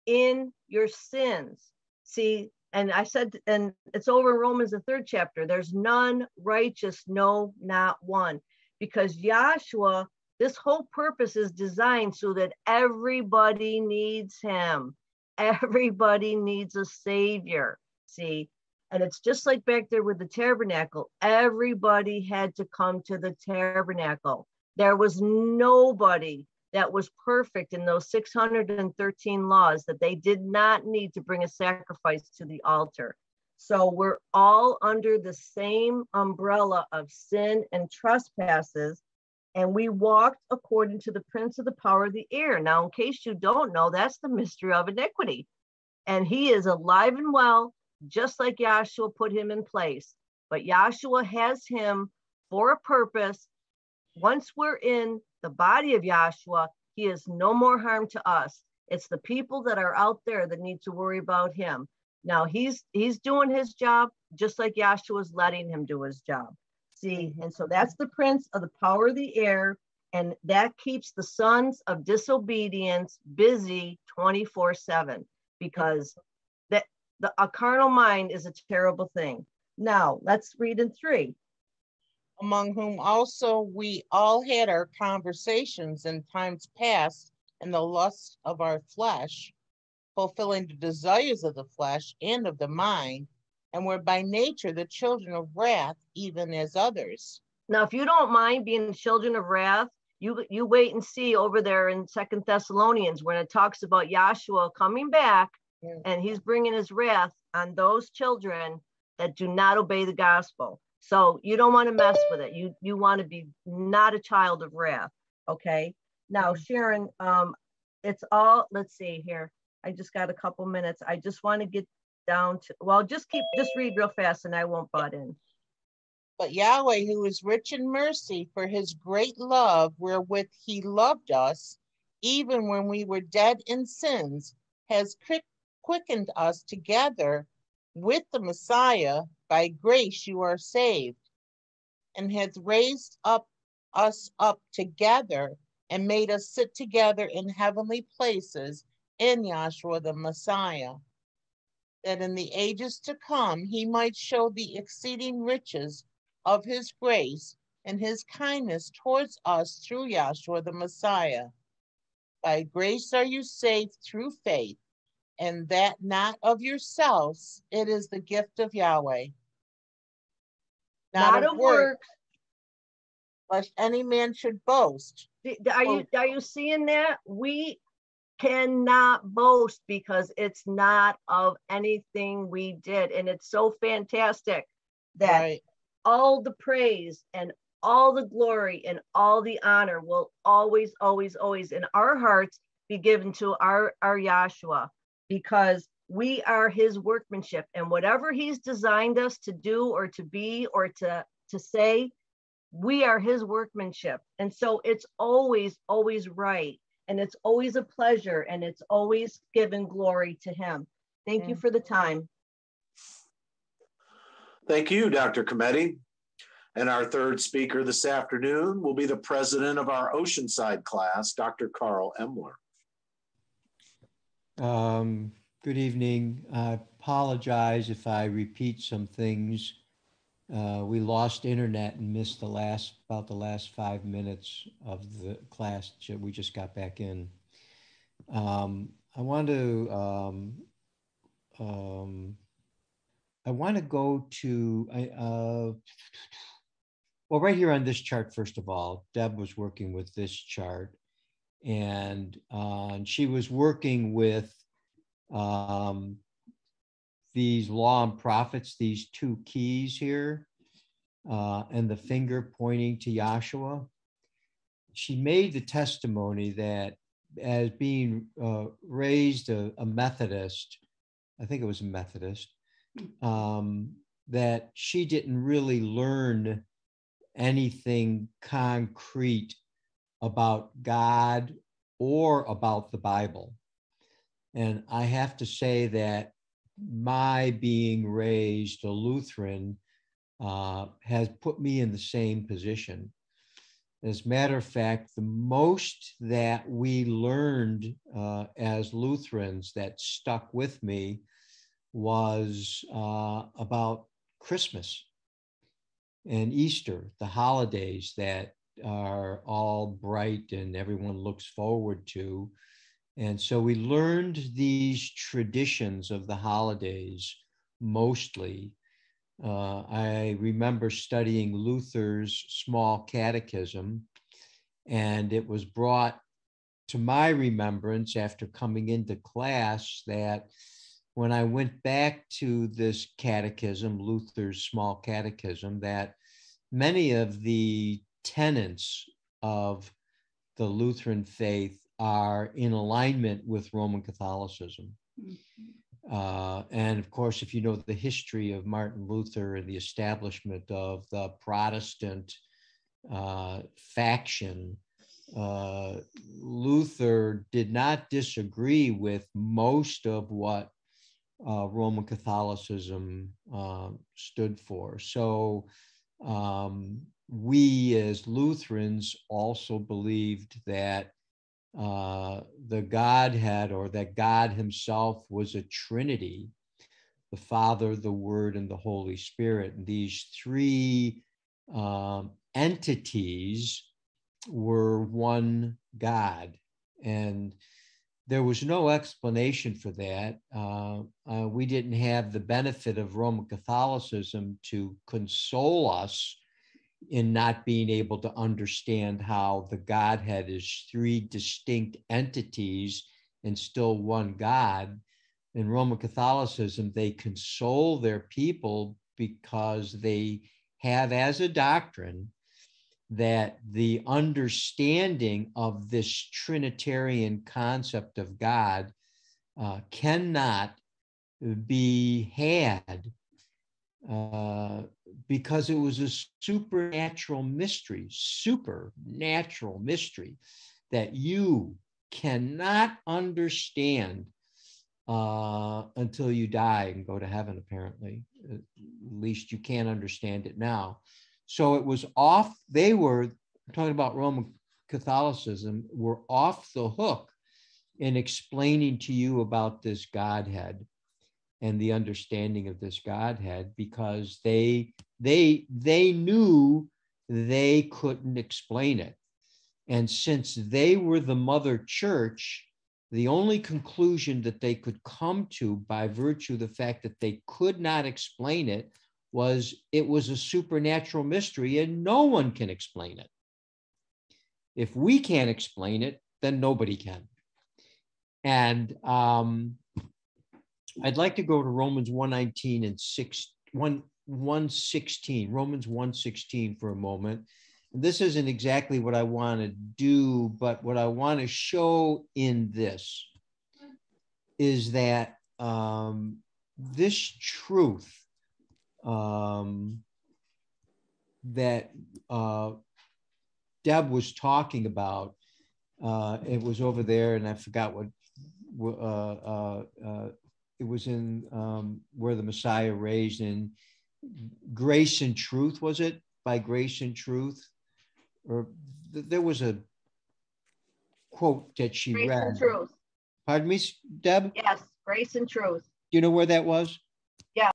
[SPEAKER 7] in your sins. See, and I said, and it's over in Romans, the third chapter. There's none righteous, no, not one. Because Yahshua, this whole purpose is designed so that everybody needs him. Everybody needs a savior. See, and it's just like back there with the tabernacle. Everybody had to come to the tabernacle. There was nobody that was perfect in those 613 laws that they did not need to bring a sacrifice to the altar. So we're all under the same umbrella of sin and trespasses, and we walked according to the prince of the power of the air. Now, in case you don't know, that's the mystery of iniquity. And he is alive and well, just like Yahshua put him in place. But Yahshua has him for a purpose. Once we're in the body of Yahshua, he is no more harm to us. It's the people that are out there that need to worry about him. Now he's he's doing his job just like Yahshua is letting him do his job. See, and so that's the prince of the power of the air, And that keeps the sons of disobedience busy 24 7 because that the, a carnal mind is a terrible thing. Now, let's read in three.
[SPEAKER 5] Among whom also we all had our conversations in times past in the lust of our flesh, fulfilling the desires of the flesh and of the mind, and were by nature the children of wrath, even as others.
[SPEAKER 7] Now, if you don't mind being children of wrath, you you wait and see over there in Second Thessalonians when it talks about Yahshua coming back yeah. and he's bringing his wrath on those children that do not obey the gospel. So you don't want to mess with it. You you want to be not a child of wrath. Okay. Now, Sharon, um, it's all. Let's see here. I just got a couple minutes. I just want to get down to. Well, just keep just read real fast, and I won't butt in.
[SPEAKER 5] But Yahweh, who is rich in mercy for his great love wherewith he loved us, even when we were dead in sins, has quickened us together with the Messiah. By grace you are saved, and hath raised up us up together and made us sit together in heavenly places in Yahshua the Messiah, that in the ages to come he might show the exceeding riches of his grace and his kindness towards us through Yahshua the Messiah. By grace are you saved through faith, and that not of yourselves, it is the gift of Yahweh.
[SPEAKER 7] Not, not of works,
[SPEAKER 5] lest any man should boast.
[SPEAKER 7] Are you oh. are you seeing that? We cannot boast because it's not of anything we did, and it's so fantastic that right. all the praise and all the glory and all the honor will always, always, always in our hearts be given to our, our Yahshua. Because we are his workmanship and whatever he's designed us to do or to be or to, to say, we are his workmanship. And so it's always, always right. And it's always a pleasure and it's always given glory to him. Thank you for the time.
[SPEAKER 1] Thank you, Dr. Cometti. And our third speaker this afternoon will be the president of our Oceanside class, Dr. Carl Emler.
[SPEAKER 8] Um, good evening. I apologize if I repeat some things. Uh, we lost internet and missed the last about the last five minutes of the class we just got back in. Um, I want to um, um I want to go to, uh, well, right here on this chart, first of all, Deb was working with this chart and, uh, she was working with um, these law and prophets, these two keys here, uh, and the finger pointing to Yahshua. She made the testimony that as being uh, raised a, a Methodist, I think it was a Methodist, um, that she didn't really learn anything concrete about God or about the Bible. And I have to say that my being raised a Lutheran uh, has put me in the same position. As a matter of fact, the most that we learned uh, as Lutherans that stuck with me was uh, about Christmas and Easter, the holidays that are all bright and everyone looks forward to. And so we learned these traditions of the holidays mostly. Uh, I remember studying Luther's small catechism, and it was brought to my remembrance after coming into class that when I went back to this catechism, Luther's small catechism, that many of the tenets of the Lutheran faith are in alignment with Roman Catholicism. Mm-hmm. Uh, and of course, if you know the history of Martin Luther and the establishment of the Protestant uh, faction, uh, Luther did not disagree with most of what uh, Roman Catholicism uh, stood for. So um, we as Lutherans also believed that uh, the Godhead or that God Himself was a Trinity the Father, the Word, and the Holy Spirit. And these three um, entities were one God. And there was no explanation for that. Uh, uh, we didn't have the benefit of Roman Catholicism to console us in not being able to understand how the Godhead is three distinct entities and still one God. In Roman Catholicism, they console their people because they have as a doctrine that the understanding of this Trinitarian concept of God uh, cannot be had uh, because it was a supernatural mystery, supernatural mystery that you cannot understand uh, until you die and go to heaven, apparently. At least you can't understand it now. So it was off, they were talking about Roman Catholicism, were off the hook in explaining to you about this Godhead and the understanding of this Godhead because they they they knew they couldn't explain it. And since they were the mother church, the only conclusion that they could come to by virtue of the fact that they could not explain it was it was a supernatural mystery and no one can explain it. If we can't explain it, then nobody can. And um, I'd like to go to Romans 119 and 6, 1, 116, Romans 116 for a moment. This isn't exactly what I want to do, but what I want to show in this is that um, this truth um, that uh, Deb was talking about, uh, it was over there, and I forgot what uh, uh, uh it was in um, where the Messiah raised in Grace and Truth, was it? By Grace and Truth? Or th- there was a quote that she
[SPEAKER 7] Grace
[SPEAKER 8] read.
[SPEAKER 7] and truth.
[SPEAKER 8] Pardon me, Deb?
[SPEAKER 7] Yes, grace and truth.
[SPEAKER 8] Do you know where that was? Yeah.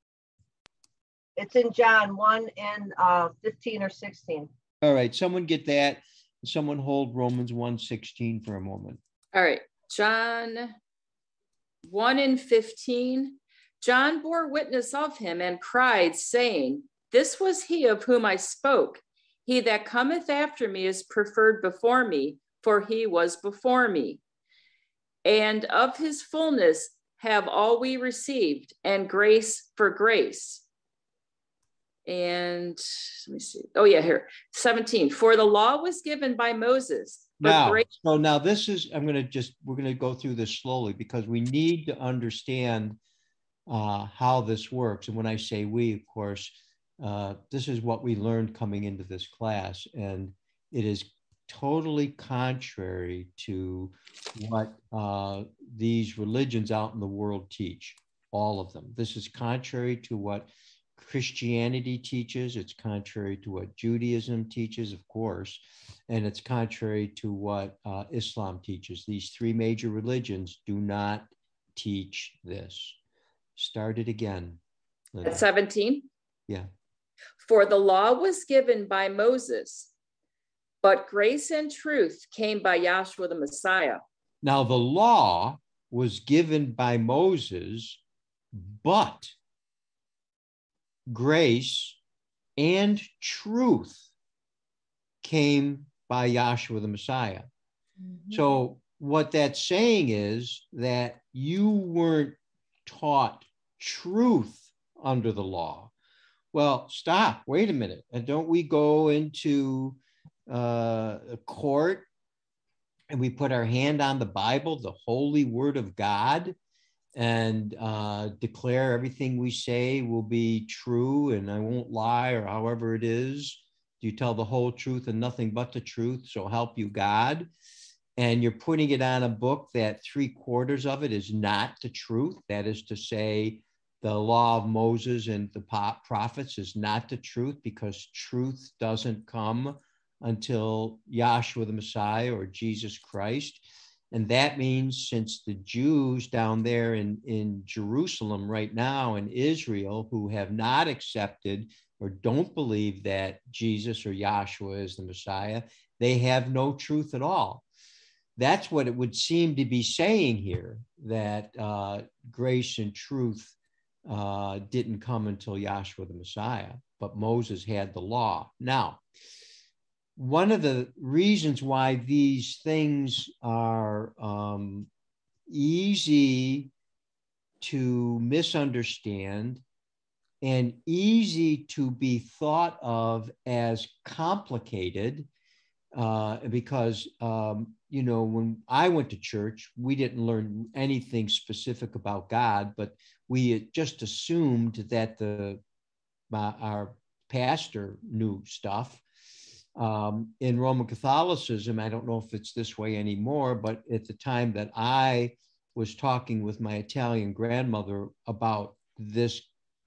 [SPEAKER 7] It's in John 1 and uh, 15 or 16.
[SPEAKER 8] All right, someone get that. Someone hold Romans 1:16 for a moment.
[SPEAKER 6] All right, John 1 and 15. John bore witness of him and cried, saying, This was he of whom I spoke. He that cometh after me is preferred before me, for he was before me. And of his fullness have all we received, and grace for grace. And let me see. Oh, yeah, here 17. For the law was given by Moses.
[SPEAKER 8] Now, so now this is, I'm going to just, we're going to go through this slowly because we need to understand uh, how this works. And when I say we, of course, uh, this is what we learned coming into this class. And it is totally contrary to what uh, these religions out in the world teach, all of them. This is contrary to what Christianity teaches, it's contrary to what Judaism teaches, of course, and it's contrary to what uh, Islam teaches. These three major religions do not teach this. Start it again.
[SPEAKER 6] At 17?
[SPEAKER 8] Yeah.
[SPEAKER 6] For the law was given by Moses, but grace and truth came by Yahshua the Messiah.
[SPEAKER 8] Now, the law was given by Moses, but grace and truth came by Yahshua the Messiah. Mm-hmm. So, what that's saying is that you weren't taught truth under the law. Well, stop, wait a minute. And don't we go into uh, a court and we put our hand on the Bible, the holy word of God, and uh, declare everything we say will be true and I won't lie or however it is. You tell the whole truth and nothing but the truth. So help you God. And you're putting it on a book that three quarters of it is not the truth. That is to say, the law of Moses and the prophets is not the truth because truth doesn't come until Yahshua the Messiah or Jesus Christ. And that means since the Jews down there in, in Jerusalem right now in Israel who have not accepted or don't believe that Jesus or Yahshua is the Messiah, they have no truth at all. That's what it would seem to be saying here that uh, grace and truth uh, didn't come until Yahshua the Messiah, but Moses had the law. Now, one of the reasons why these things are um, easy to misunderstand and easy to be thought of as complicated uh, because um, you know when i went to church we didn't learn anything specific about god but we just assumed that the uh, our pastor knew stuff um, in Roman Catholicism, I don't know if it's this way anymore, but at the time that I was talking with my Italian grandmother about this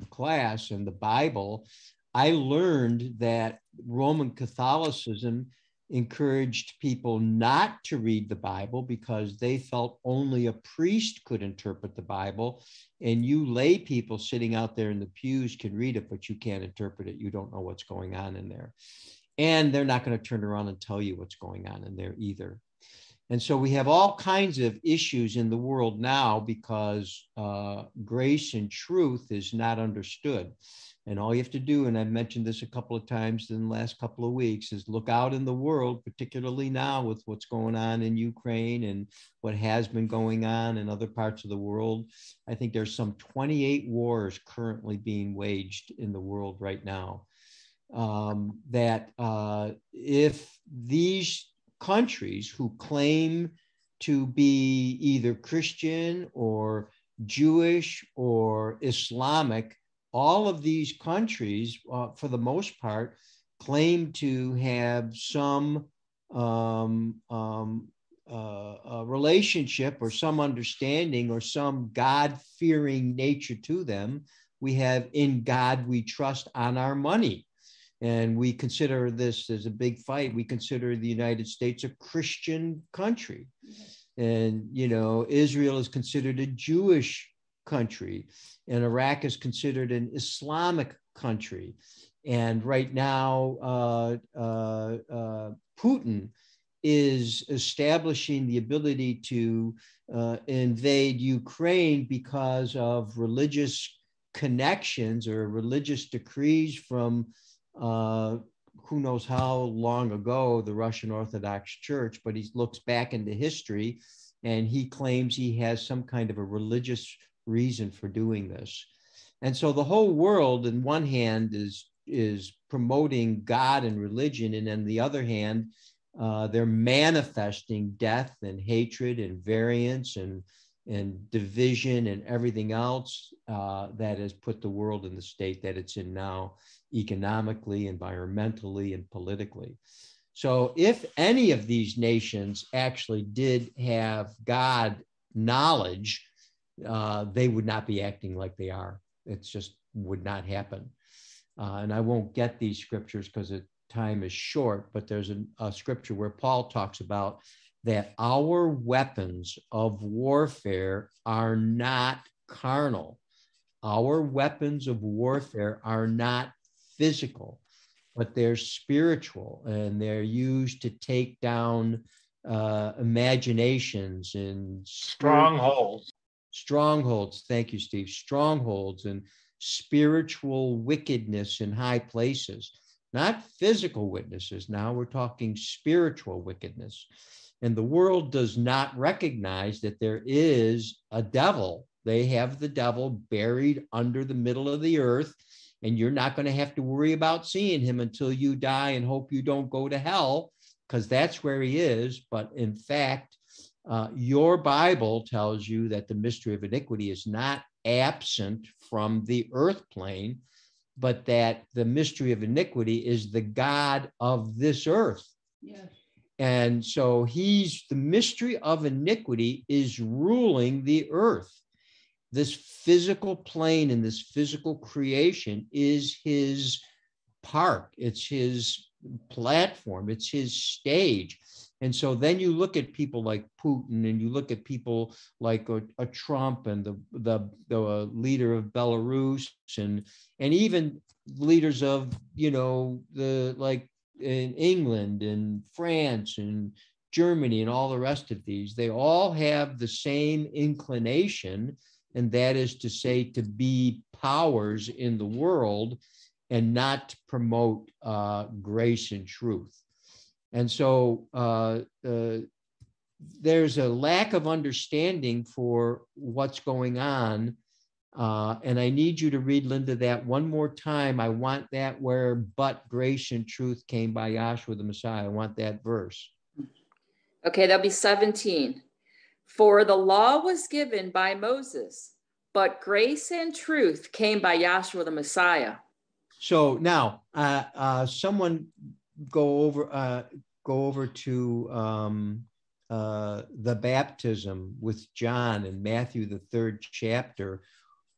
[SPEAKER 8] class and the Bible, I learned that Roman Catholicism encouraged people not to read the Bible because they felt only a priest could interpret the Bible. And you lay people sitting out there in the pews can read it, but you can't interpret it. You don't know what's going on in there and they're not going to turn around and tell you what's going on in there either. And so we have all kinds of issues in the world now because uh, grace and truth is not understood. And all you have to do, and I've mentioned this a couple of times in the last couple of weeks, is look out in the world, particularly now with what's going on in Ukraine and what has been going on in other parts of the world. I think there's some 28 wars currently being waged in the world right now um, that uh, if these countries who claim to be either Christian or Jewish or Islamic, all of these countries, uh, for the most part, claim to have some um, um, uh, relationship or some understanding or some God fearing nature to them. We have in God we trust on our money and we consider this as a big fight. We consider the United States a Christian country. And, you know, Israel is considered a Jewish country, and Iraq is considered an Islamic country. And right now, uh, uh, uh, Putin is establishing the ability to uh, invade Ukraine because of religious connections or religious decrees from uh, who knows how long ago the Russian Orthodox Church, but he looks back into history and he claims he has some kind of a religious reason for doing this. And so the whole world, in one hand, is is promoting God and religion, and on the other hand, uh, they're manifesting death and hatred and variance and and division and everything else uh, that has put the world in the state that it's in now economically, environmentally, and politically. So, if any of these nations actually did have God knowledge, uh, they would not be acting like they are. It just would not happen. Uh, and I won't get these scriptures because the time is short, but there's a, a scripture where Paul talks about that our weapons of warfare are not carnal. Our weapons of warfare are not physical, but they're spiritual and they're used to take down uh, imaginations and
[SPEAKER 3] strongholds.
[SPEAKER 8] Strongholds. Thank you, Steve. Strongholds and spiritual wickedness in high places, not physical witnesses. Now we're talking spiritual wickedness. And the world does not recognize that there is a devil. They have the devil buried under the middle of the earth and you're not going to have to worry about seeing him until you die and hope you don't go to hell because that's where he is. But in fact uh, your bible tells you that the mystery of iniquity is not absent from the earth plane but that the mystery of iniquity is the god of this earth. Yes. And so he's the mystery of iniquity is ruling the earth this physical plane and this physical creation is his park, it's his platform, it's his stage. And so then you look at people like Putin and you look at people like a, a Trump and the, the, the uh, leader of Belarus and, and even leaders of, you know, the like in England and France and Germany and all the rest of these, they all have the same inclination, and that is to say, to be powers in the world and not promote uh, grace and truth. And so uh, uh, there's a lack of understanding for what's going on. Uh, and I need you to read, Linda, that one more time. I want that where but grace and truth came by Yahshua the Messiah. I want that verse.
[SPEAKER 6] Okay, that'll be 17. For the law was given by Moses, but grace and truth came by Yahshua the Messiah.
[SPEAKER 8] So now, uh, uh, someone go over uh, go over to um, uh, the baptism with John in Matthew the third chapter,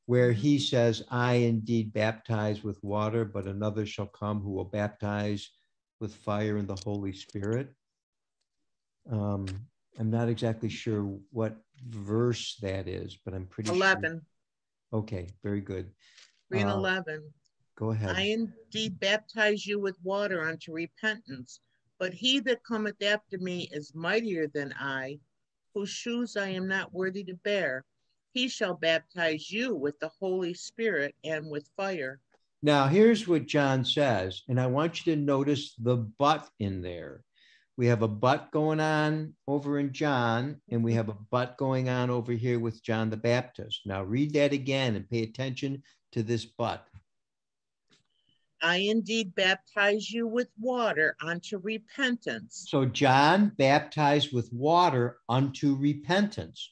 [SPEAKER 8] where he says, "I indeed baptize with water, but another shall come who will baptize with fire and the Holy Spirit." Um, I'm not exactly sure what verse that is, but I'm pretty
[SPEAKER 5] 11.
[SPEAKER 8] Sure. Okay, very good.
[SPEAKER 5] Three uh, 11.
[SPEAKER 8] Go ahead.
[SPEAKER 5] I indeed baptize you with water unto repentance, but he that cometh after me is mightier than I, whose shoes I am not worthy to bear. He shall baptize you with the Holy Spirit and with fire.
[SPEAKER 8] Now, here's what John says, and I want you to notice the but in there. We have a but going on over in John, and we mm-hmm. have a but going on over here with John the Baptist. Now, read that again and pay attention to this but.
[SPEAKER 5] I indeed baptize you with water unto repentance.
[SPEAKER 8] So John baptized with water unto repentance.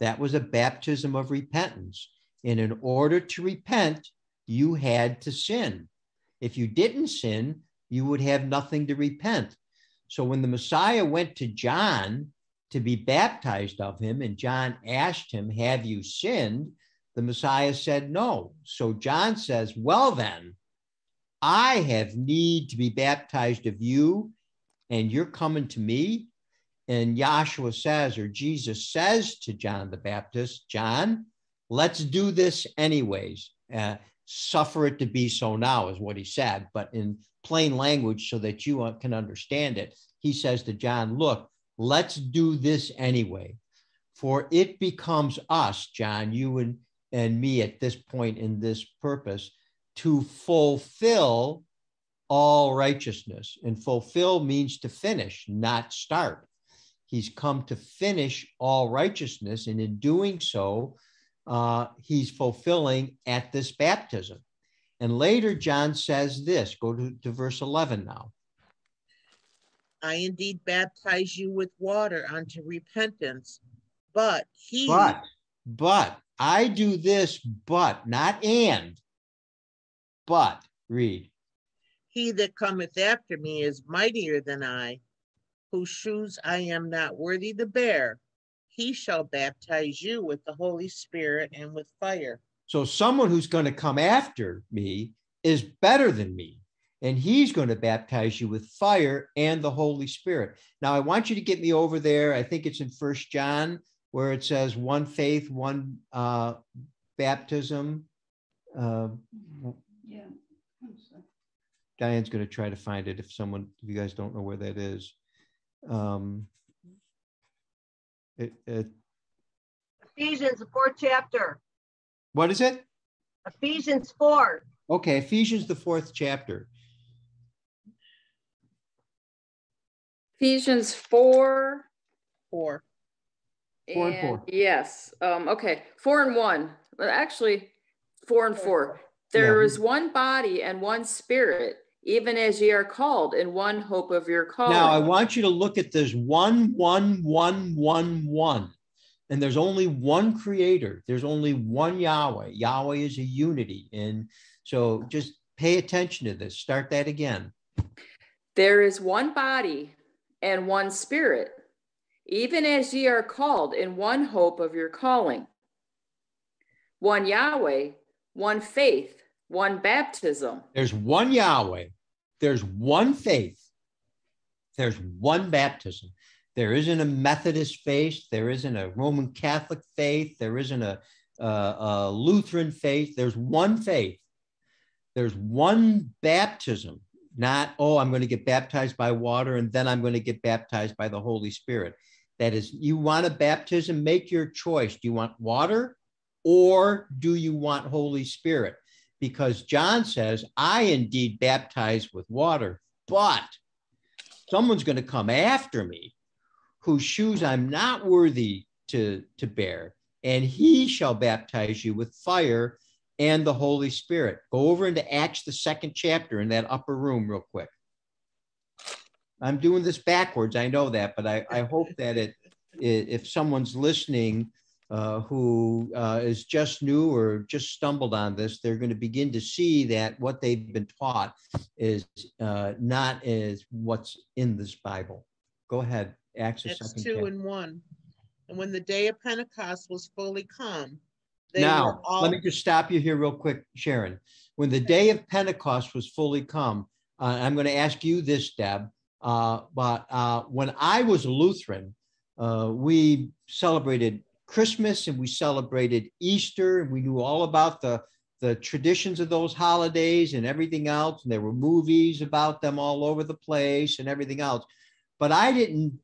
[SPEAKER 8] That was a baptism of repentance. And in order to repent, you had to sin. If you didn't sin, you would have nothing to repent. So when the Messiah went to John to be baptized of him, and John asked him, Have you sinned? The Messiah said, No. So John says, Well, then, I have need to be baptized of you, and you're coming to me. And Yahshua says, or Jesus says to John the Baptist, John, let's do this anyways. Uh, suffer it to be so now, is what he said, but in plain language so that you can understand it. He says to John, Look, let's do this anyway. For it becomes us, John, you and, and me at this point in this purpose to fulfill all righteousness. And fulfill means to finish, not start. He's come to finish all righteousness. And in doing so, uh, he's fulfilling at this baptism. And later, John says this go to, to verse 11 now.
[SPEAKER 5] I indeed baptize you with water unto repentance, but he.
[SPEAKER 8] But, but, I do this, but, not and. But, read.
[SPEAKER 5] He that cometh after me is mightier than I, whose shoes I am not worthy to bear. He shall baptize you with the Holy Spirit and with fire.
[SPEAKER 8] So, someone who's going to come after me is better than me, and he's going to baptize you with fire and the Holy Spirit. Now, I want you to get me over there. I think it's in First John where it says one faith, one uh, baptism. Uh, yeah. Diane's going to try to find it if someone, if you guys don't know where that is. Um,
[SPEAKER 7] it, it, Ephesians, the fourth chapter.
[SPEAKER 8] What is it?
[SPEAKER 7] Ephesians 4.
[SPEAKER 8] Okay, Ephesians, the fourth chapter.
[SPEAKER 6] Ephesians 4.
[SPEAKER 5] 4.
[SPEAKER 8] Four and, and four.
[SPEAKER 6] Yes. Um, okay. Four and one. Actually, four and four. There yeah. is one body and one spirit, even as ye are called in one hope of your call.
[SPEAKER 8] Now, I want you to look at this one, one, one, one, one. And there's only one creator, there's only one Yahweh. Yahweh is a unity. And so just pay attention to this. Start that again.
[SPEAKER 6] There is one body and one spirit, even as ye are called in one hope of your calling one Yahweh, one faith, one baptism.
[SPEAKER 8] There's one Yahweh, there's one faith, there's one baptism. There isn't a Methodist faith, there isn't a Roman Catholic faith, there isn't a, a, a Lutheran faith. There's one faith, there's one baptism, not, oh, I'm going to get baptized by water and then I'm going to get baptized by the Holy Spirit. That is, you want a baptism, make your choice. Do you want water or do you want Holy Spirit? Because John says, I indeed baptize with water, but someone's going to come after me whose shoes I'm not worthy to, to bear, and he shall baptize you with fire and the Holy Spirit. Go over into Acts, the second chapter, in that upper room, real quick. I'm doing this backwards. I know that, but I, I hope that it, it, if someone's listening uh, who uh, is just new or just stumbled on this, they're going to begin to see that what they've been taught is uh, not as what's in this Bible. Go ahead, Acts
[SPEAKER 5] That's
[SPEAKER 8] second
[SPEAKER 5] two
[SPEAKER 8] chapter.
[SPEAKER 5] and one. And when the day of Pentecost was fully come, they
[SPEAKER 8] Now,
[SPEAKER 5] were all
[SPEAKER 8] let me just stop you here real quick, Sharon. When the day of Pentecost was fully come, uh, I'm going to ask you this, Deb. Uh, but uh, when I was a Lutheran, uh, we celebrated Christmas and we celebrated Easter, and we knew all about the the traditions of those holidays and everything else. And there were movies about them all over the place and everything else. But I didn't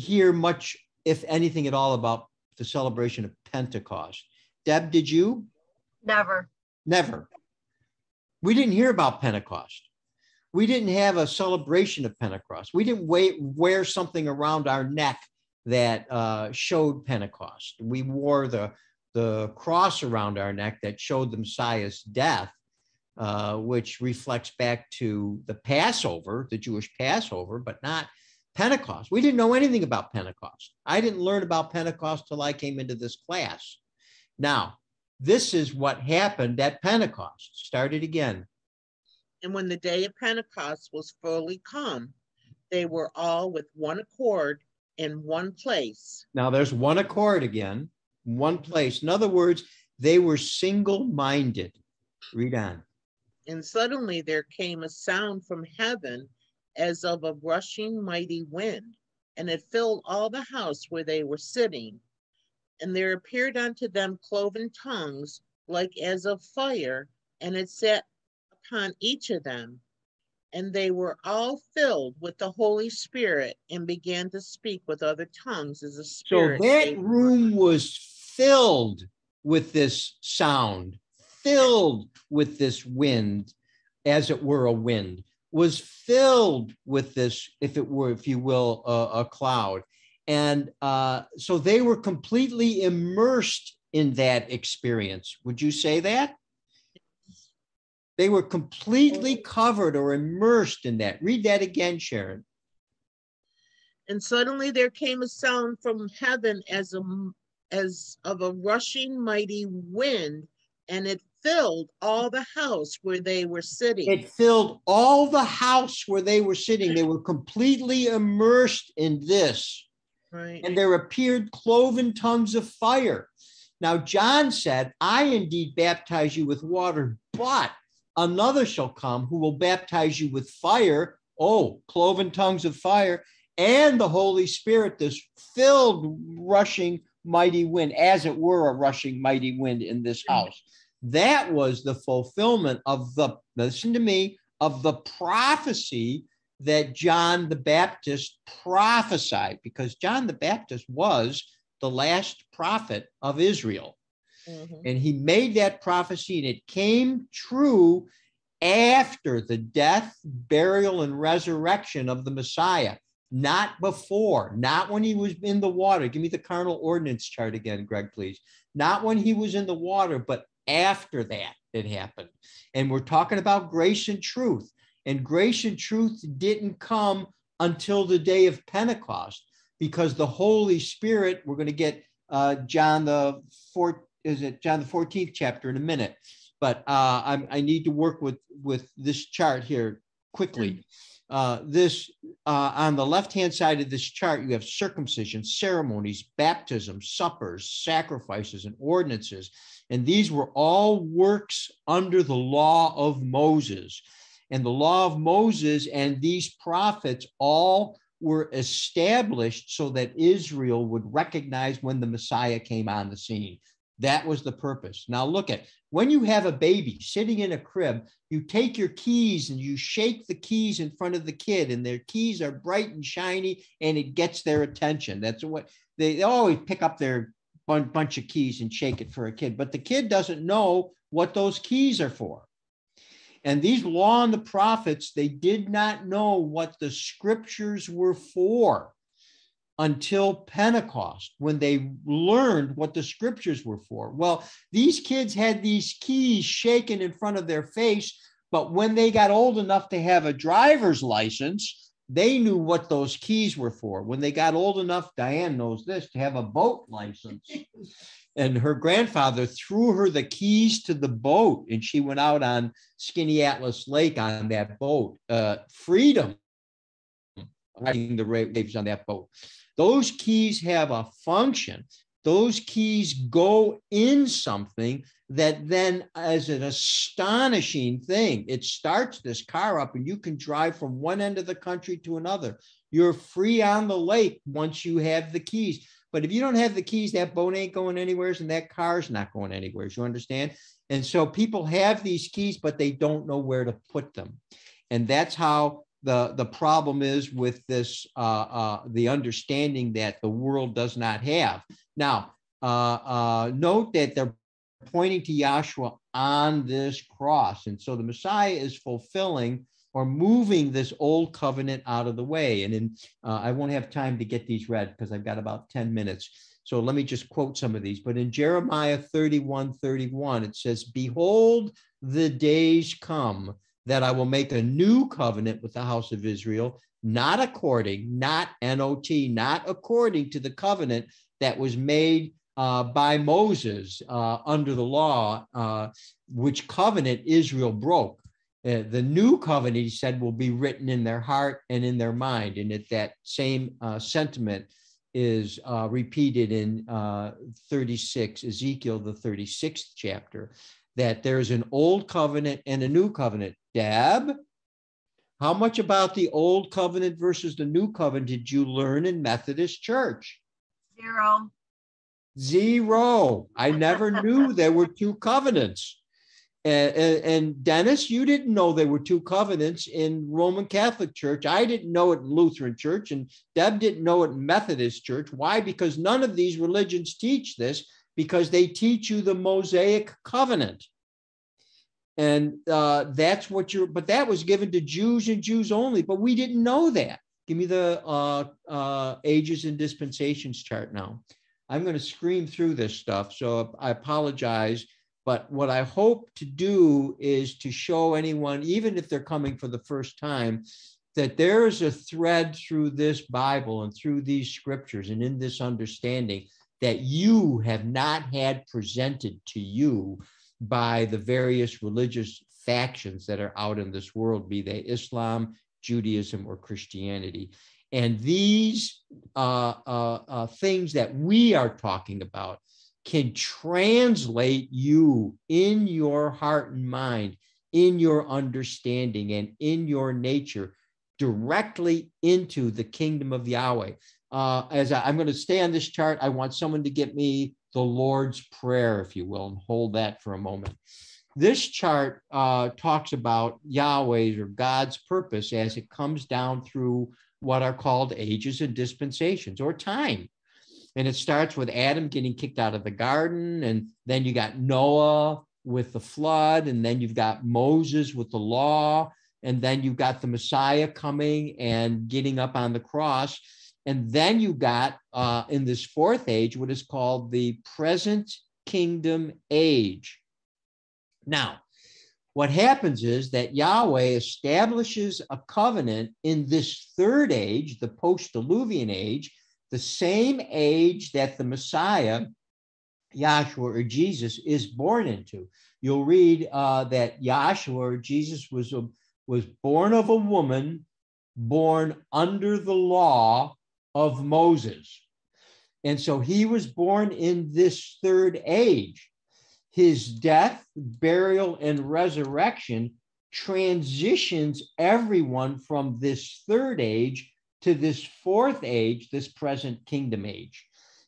[SPEAKER 8] hear much, if anything at all, about the celebration of Pentecost. Deb, did you?
[SPEAKER 7] Never.
[SPEAKER 8] Never. We didn't hear about Pentecost. We didn't have a celebration of Pentecost. We didn't wait, wear something around our neck that uh, showed Pentecost. We wore the, the cross around our neck that showed the Messiah's death, uh, which reflects back to the Passover, the Jewish Passover, but not Pentecost. We didn't know anything about Pentecost. I didn't learn about Pentecost till I came into this class. Now, this is what happened at Pentecost. Start it again.
[SPEAKER 5] And when the day of Pentecost was fully come, they were all with one accord in one place.
[SPEAKER 8] Now there's one accord again, one place. In other words, they were single minded. Read on.
[SPEAKER 5] And suddenly there came a sound from heaven as of a rushing mighty wind, and it filled all the house where they were sitting. And there appeared unto them cloven tongues like as of fire, and it sat upon each of them. And they were all filled with the Holy Spirit and began to speak with other tongues as
[SPEAKER 8] So
[SPEAKER 5] Spirit.
[SPEAKER 8] that
[SPEAKER 5] gave them.
[SPEAKER 8] room was filled with this sound, filled with this wind, as it were a wind, was filled with this, if it were, if you will, a, a cloud. And uh, so they were completely immersed in that experience. Would you say that? They were completely covered or immersed in that. Read that again, Sharon.
[SPEAKER 5] And suddenly there came a sound from heaven as a as of a rushing mighty wind, and it filled all the house where they were sitting.
[SPEAKER 8] It filled all the house where they were sitting. They were completely immersed in this.
[SPEAKER 5] right.
[SPEAKER 8] And there appeared cloven tongues of fire. Now, John said, I indeed baptize you with water, but another shall come who will baptize you with fire. Oh, cloven tongues of fire and the Holy Spirit, this filled, rushing, mighty wind, as it were a rushing, mighty wind in this mm. house. That was the fulfillment of the, listen to me, of the prophecy that John the Baptist prophesied, because John the Baptist was the last prophet of Israel.
[SPEAKER 5] Mhm.
[SPEAKER 8] And he made that prophecy, and it came true after the death, burial, and resurrection of the Messiah, not before, not when he was in the water. Give me the carnal ordinance chart again, Greg, please. Not when he was in the water, but after that it happened. And we're talking about grace and truth. And grace and truth didn't come until the day of Pentecost because the Holy Spirit, we're going to get uh, John the fourth, is it John the 14th chapter in a minute. But uh, I'm, I need to work with, with this chart here. quickly. Uh, this uh, on the left hand side of this chart, you have circumcision, ceremonies, baptism, suppers, sacrifices, and ordinances. And these were all works under the law of Moses. And the law of Moses and these prophets all were established so that Israel would recognize when the Messiah came on the scene. That was the purpose. Now, look at when you have a baby sitting in a crib, you take your keys and you shake the keys in front of the kid, and their keys are bright and shiny, and it gets their attention. That's what they, they always pick up their bunch of keys and shake it for a kid, but the kid doesn't know what those keys are for. And these law and the prophets, they did not know what the scriptures were for until Pentecost when they learned what the scriptures were for. Well, these kids had these keys shaken in front of their face, but when they got old enough to have a driver's license, they knew what those keys were for. When they got old enough, Diane knows this, to have a boat license. and her grandfather threw her the keys to the boat, and she went out on Skaneateles Lake on that boat. Uh, freedom, riding the waves on that boat. Those keys have a function. Those keys go in something that then, as an astonishing thing, it starts this car up and you can drive from one end of the country to another. You're free on the lake once you have the keys. But if you don't have the keys, that boat ain't going anywhere and that car's not going anywhere. You understand? And so people have these keys, but they don't know where to put them. And that's how the the problem is with this uh, uh, the understanding that the world does not have. Now, uh, uh, note that they're pointing to Yahshua on this cross, and so the Messiah is fulfilling or moving this old covenant out of the way. And in uh, I won't have time to get these read because I've got about ten minutes. So let me just quote some of these. But in Jeremiah 31, 31, it says, Behold, the days come that I will make a new covenant with the house of Israel, not according, not NOT, not according to the covenant that was made uh, by Moses uh, under the law, uh, which covenant Israel broke. Uh, the new covenant, he said, will be written in their heart and in their mind. And it, that same uh, sentiment is uh, repeated in 36, Ezekiel, the 36th chapter that there's an old covenant and a new covenant. Deb, how much about the old covenant versus the new covenant did you learn in Methodist Church?
[SPEAKER 7] Zero.
[SPEAKER 8] Zero. I never knew there were two covenants. And, and, and, Dennis, you didn't know there were two covenants in Roman Catholic Church. I didn't know it in Lutheran Church, and Deb didn't know it in Methodist Church. Why? Because none of these religions teach this because they teach you the Mosaic covenant. And uh, that's what you're, but that was given to Jews and Jews only, but we didn't know that. Give me the uh, uh, ages and dispensations chart now. I'm going to scream through this stuff, so I apologize. But what I hope to do is to show anyone, even if they're coming for the first time, that there is a thread through this Bible and through these scriptures and in this understanding that you have not had presented to you by the various religious factions that are out in this world, be they Islam, Judaism, or Christianity. And these uh, uh, uh, things that we are talking about can translate you in your heart and mind, in your understanding, and in your nature directly into the kingdom of Yahweh uh, as I, am going to stay on this chart, I want someone to get me the Lord's Prayer, if you will, and hold that for a moment. This chart uh, talks about Yahweh's or God's purpose as it comes down through what are called ages and dispensations or time. And it starts with Adam getting kicked out of the garden, and then you got Noah with the flood, and then you've got Moses with the law, and then you've got the Messiah coming and getting up on the cross and then you got uh, in this fourth age what is called the present kingdom age. Now, what happens is that Yahweh establishes a covenant in this third age, the post diluvian age, the same age that the Messiah, Yahshua or Jesus, is born into. You'll read uh, that Yahshua or Jesus was, was born of a woman born under the law of Moses. And so he was born in this third age. His death, burial, and resurrection transitions everyone from this third age to this fourth age, this present kingdom age.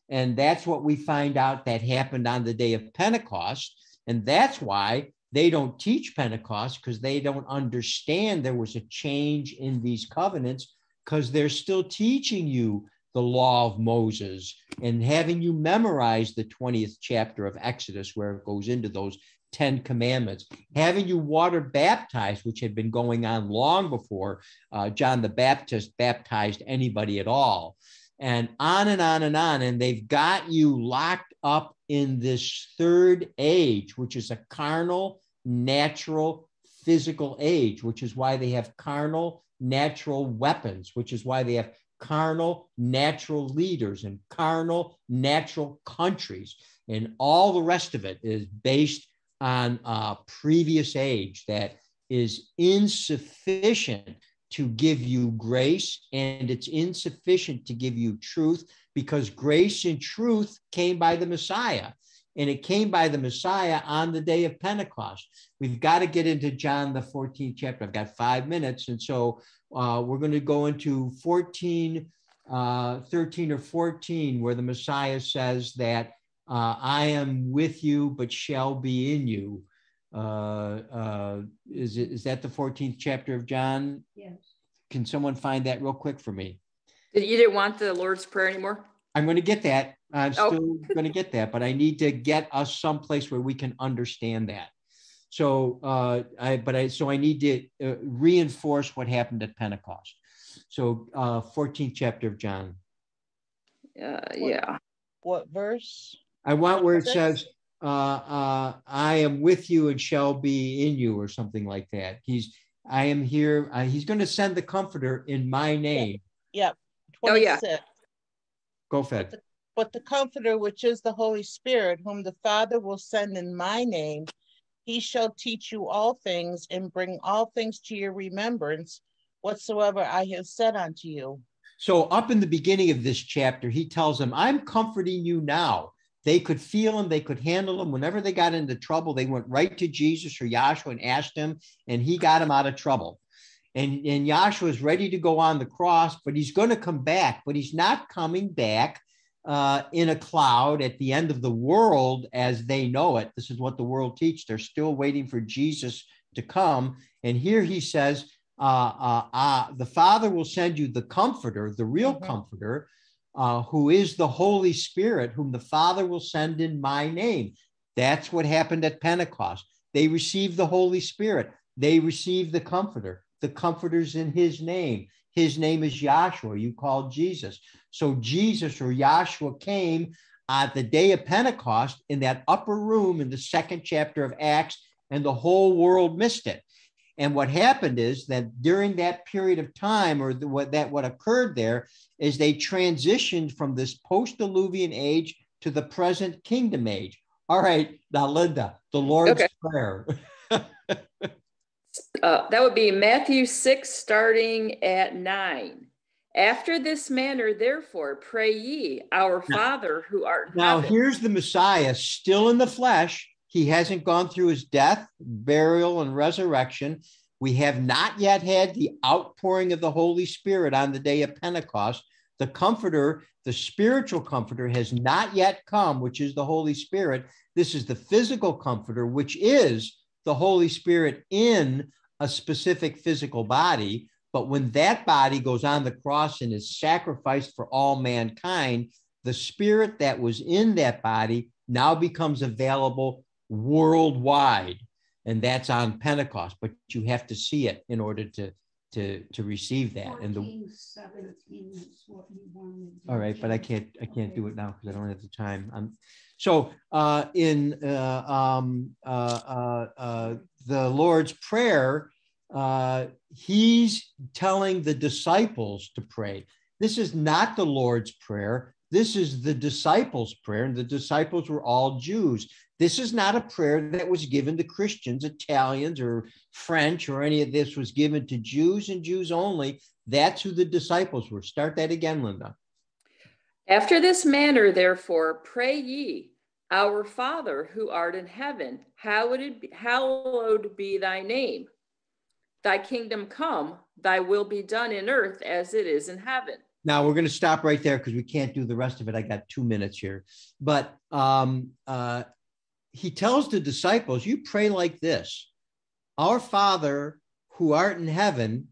[SPEAKER 8] And that's what we find out that happened on the day of Pentecost. And that's why they don't teach Pentecost because they don't understand there was a change in these covenants because they're still teaching you the law of Moses and having you memorize the 20th chapter of Exodus, where it goes into those 10 commandments, having you water baptized, which had been going on long before uh, John the Baptist baptized anybody at all, and on and on and on. And they've got you locked up in this third age, which is a carnal, natural, physical age, which is why they have carnal, natural weapons, which is why they have carnal, natural leaders and carnal, natural countries. And all the rest of it is based on a previous age that is insufficient to give you grace and it's insufficient to give you truth because grace and truth came by the Messiah and it came by the Messiah on the day of Pentecost. We've got to get into John, the 14th chapter. I've got five minutes. And so uh, we're going to go into 14, uh, 13 or 14, where the Messiah says that uh, I am with you, but shall be in you. Uh, uh, is, it, is that the 14th chapter of John?
[SPEAKER 7] Yes.
[SPEAKER 8] Can someone find that real quick for me?
[SPEAKER 6] You didn't want the Lord's Prayer anymore?
[SPEAKER 8] I'm going to get that. I'm
[SPEAKER 6] Oh.
[SPEAKER 8] still going to get that, but I need to get us someplace where we can understand that. So, uh, I, but I, so I need to uh, reinforce what happened at Pentecost. So, uh, 14th chapter of John.
[SPEAKER 6] Uh, yeah.
[SPEAKER 5] What verse?
[SPEAKER 8] I want where it says, uh, uh, I am with you and shall be in you, or something like that. He's, I am here. Uh, he's going to send the comforter in my name.
[SPEAKER 5] Yep.
[SPEAKER 6] Oh, yeah.
[SPEAKER 5] 26.
[SPEAKER 8] Go Fed.
[SPEAKER 5] But the Comforter, which is the Holy Spirit, whom the Father will send in my name, he shall teach you all things and bring all things to your remembrance whatsoever I have said unto you.
[SPEAKER 8] So, up in the beginning of this chapter, he tells them, I'm comforting you now. They could feel him, they could handle him. Whenever they got into trouble, they went right to Jesus or Yahshua and asked him, and he got him out of trouble. And, and Yahshua is ready to go on the cross, but he's going to come back, but he's not coming back uh, in a cloud at the end of the world as they know it. This is what the world teaches. They're still waiting for Jesus to come. And here he says, uh, uh, uh, the Father will send you the Comforter, the real
[SPEAKER 5] Mhm.
[SPEAKER 8] Comforter, uh, who is the Holy Spirit, whom the Father will send in my name. That's what happened at Pentecost. They received the Holy Spirit. They received the Comforter. The Comforter's in His name. His name is Yahshua. You call Jesus. So Jesus or Yahshua came at the day of Pentecost in that upper room in the second chapter of Acts, and the whole world missed it. And what happened is that during that period of time, or the, what that what occurred there, is they transitioned from this post-diluvian age to the present kingdom age. All right, now Linda, the Lord's
[SPEAKER 6] Okay.
[SPEAKER 8] prayer.
[SPEAKER 6] Uh, that would be Matthew 6, starting at 9. After this manner, therefore, pray ye, Our Father who art
[SPEAKER 8] Now,
[SPEAKER 6] heaven.
[SPEAKER 8] here's the Messiah still in the flesh. He hasn't gone through his death, burial, and resurrection. We have not yet had the outpouring of the Holy Spirit on the day of Pentecost. The Comforter, the spiritual Comforter, has not yet come, which is the Holy Spirit. This is the physical Comforter, which is the Holy Spirit in a specific physical body. But when that body goes on the cross and is sacrificed for all mankind, the spirit that was in that body now becomes available worldwide and that's on pentecost but you have to see it in order to to to receive that and the
[SPEAKER 9] is what you wanted.
[SPEAKER 8] all right but i can't i can't do it now because i don't have the time i'm so uh in uh um uh uh, uh the lord's prayer uh he's telling the disciples to pray this is not the lord's prayer This is the disciples' prayer, and the disciples were all Jews. This is not a prayer that was given to Christians, Italians, or French, or any of this was given to Jews and Jews only. That's who the disciples were. Start that again, Linda.
[SPEAKER 6] After this manner, therefore, pray ye, Our Father who art in heaven, hallowed be, hallowed be thy name. Thy kingdom come, thy will be done in earth as it is in heaven.
[SPEAKER 8] Now we're going to stop right there because we can't do the rest of it. I got two minutes here. But um, uh, he tells the disciples, You pray like this Our Father who art in heaven,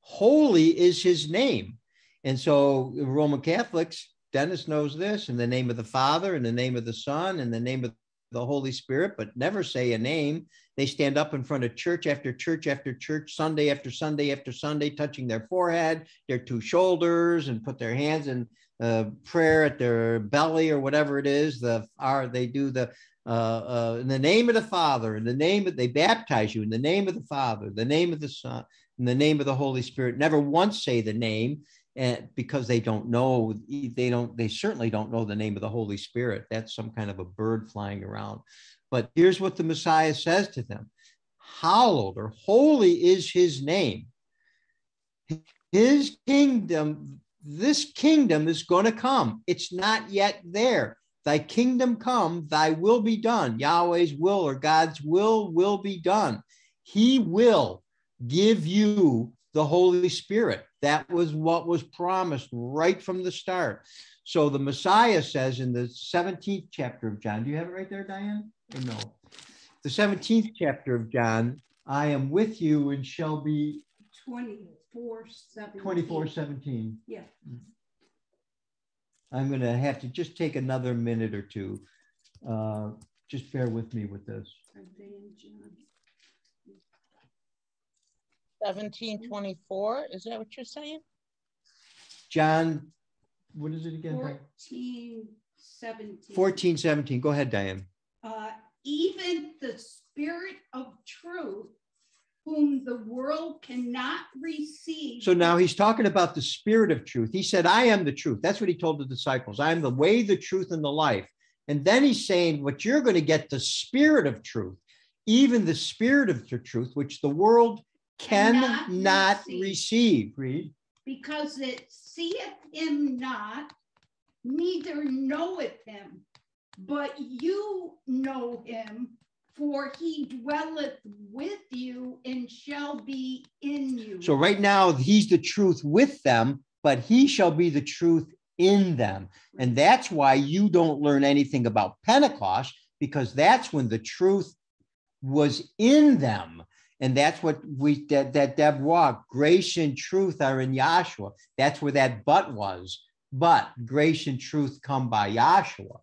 [SPEAKER 8] holy is his name. And so Roman Catholics, Dennis knows this in the name of the Father, in the name of the Son, in the name of the Holy Spirit, but never say a name. They stand up in front of church after church after church, Sunday after Sunday after Sunday, touching their forehead, their two shoulders, and put their hands in uh, prayer at their belly or whatever it is. The are they do the uh, uh, in the name of the Father, in the name of they baptize you in the name of the Father, the name of the Son, in the name of the Holy Spirit. Never once say the name, and because they don't know, they don't, they certainly don't know the name of the Holy Spirit. That's some kind of a bird flying around. But here's what the Messiah says to them: Hallowed or holy is His name. His kingdom, this kingdom is going to come. It's not yet there. Thy kingdom come, thy will be done. Yahweh's will or God's will will be done. He will give you the Holy Spirit. That was what was promised right from the start. So the Messiah says in the 17th chapter of John, do you have it right there, Diane? Or no? The 17th chapter of John, I am with you and shall be
[SPEAKER 9] 24 17.
[SPEAKER 8] 24 17.
[SPEAKER 9] Yeah.
[SPEAKER 8] I'm going to have to just take another minute or two. Uh, just bear with me with this.
[SPEAKER 9] Isaiah, John.
[SPEAKER 5] 1724, is that what you're saying?
[SPEAKER 8] John, what is it again? 1417. 1417. Go ahead, Diane.
[SPEAKER 9] Uh, even the spirit of truth, whom the world cannot receive.
[SPEAKER 8] So now he's talking about the spirit of truth. He said, I am the truth. That's what he told the disciples. I am the way, the truth, and the life. And then he's saying, What you're going to get the spirit of truth, even the spirit of the truth, which the world cannot
[SPEAKER 9] Cannot
[SPEAKER 8] receive.
[SPEAKER 9] receive.
[SPEAKER 8] Read.
[SPEAKER 9] because it seeth him not, neither knoweth him. But you know him, for he dwelleth with you and shall be in you.
[SPEAKER 8] So right now, he's the truth with them, but he shall be the truth in them. And that's why you don't learn anything about Pentecost, because that's when the truth was in them. And that's what we that, that walked. Grace and truth are in Yahshua. That's where that but was. But grace and truth come by Yahshua.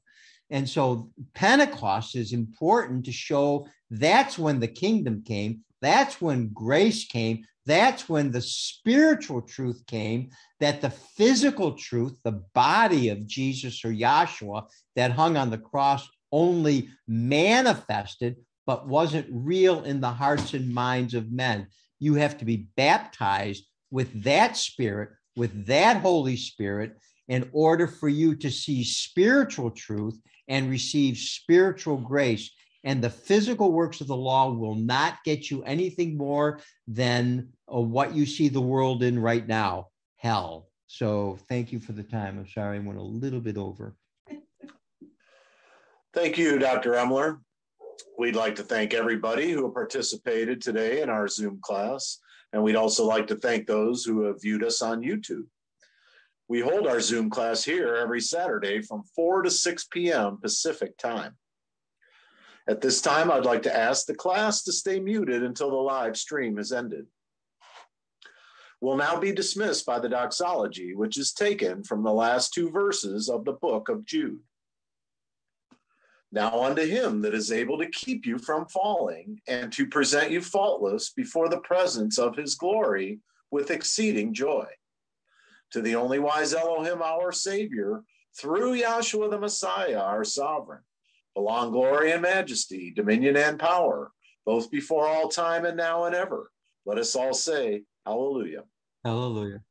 [SPEAKER 8] And so Pentecost is important to show that's when the kingdom came. That's when grace came. That's when the spiritual truth came, that the physical truth, the body of Jesus or Yahshua that hung on the cross only manifested, but wasn't real in the hearts and minds of men. You have to be baptized with that spirit, with that Holy Spirit, in order for you to see spiritual truth and receive spiritual grace. And the physical works of the law will not get you anything more than uh, what you see the world in right now hell. So thank you for the time. I'm sorry I went a little bit over.
[SPEAKER 1] Thank you, Dr. Emler. We'd like to thank everybody who participated today in our Zoom class, and we'd also like to thank those who have viewed us on YouTube. We hold our Zoom class here every Saturday from 4 to 6 p.m. Pacific time. At this time, I'd like to ask the class to stay muted until the live stream has ended. We'll now be dismissed by the doxology, which is taken from the last two verses of the book of Jude. Now unto him that is able to keep you from falling and to present you faultless before the presence of his glory with exceeding joy. To the only wise Elohim, our Savior, through Yahshua the Messiah, our sovereign, belong glory and majesty, dominion and power, both before all time and now and ever. Let us all say, Hallelujah.
[SPEAKER 8] Hallelujah.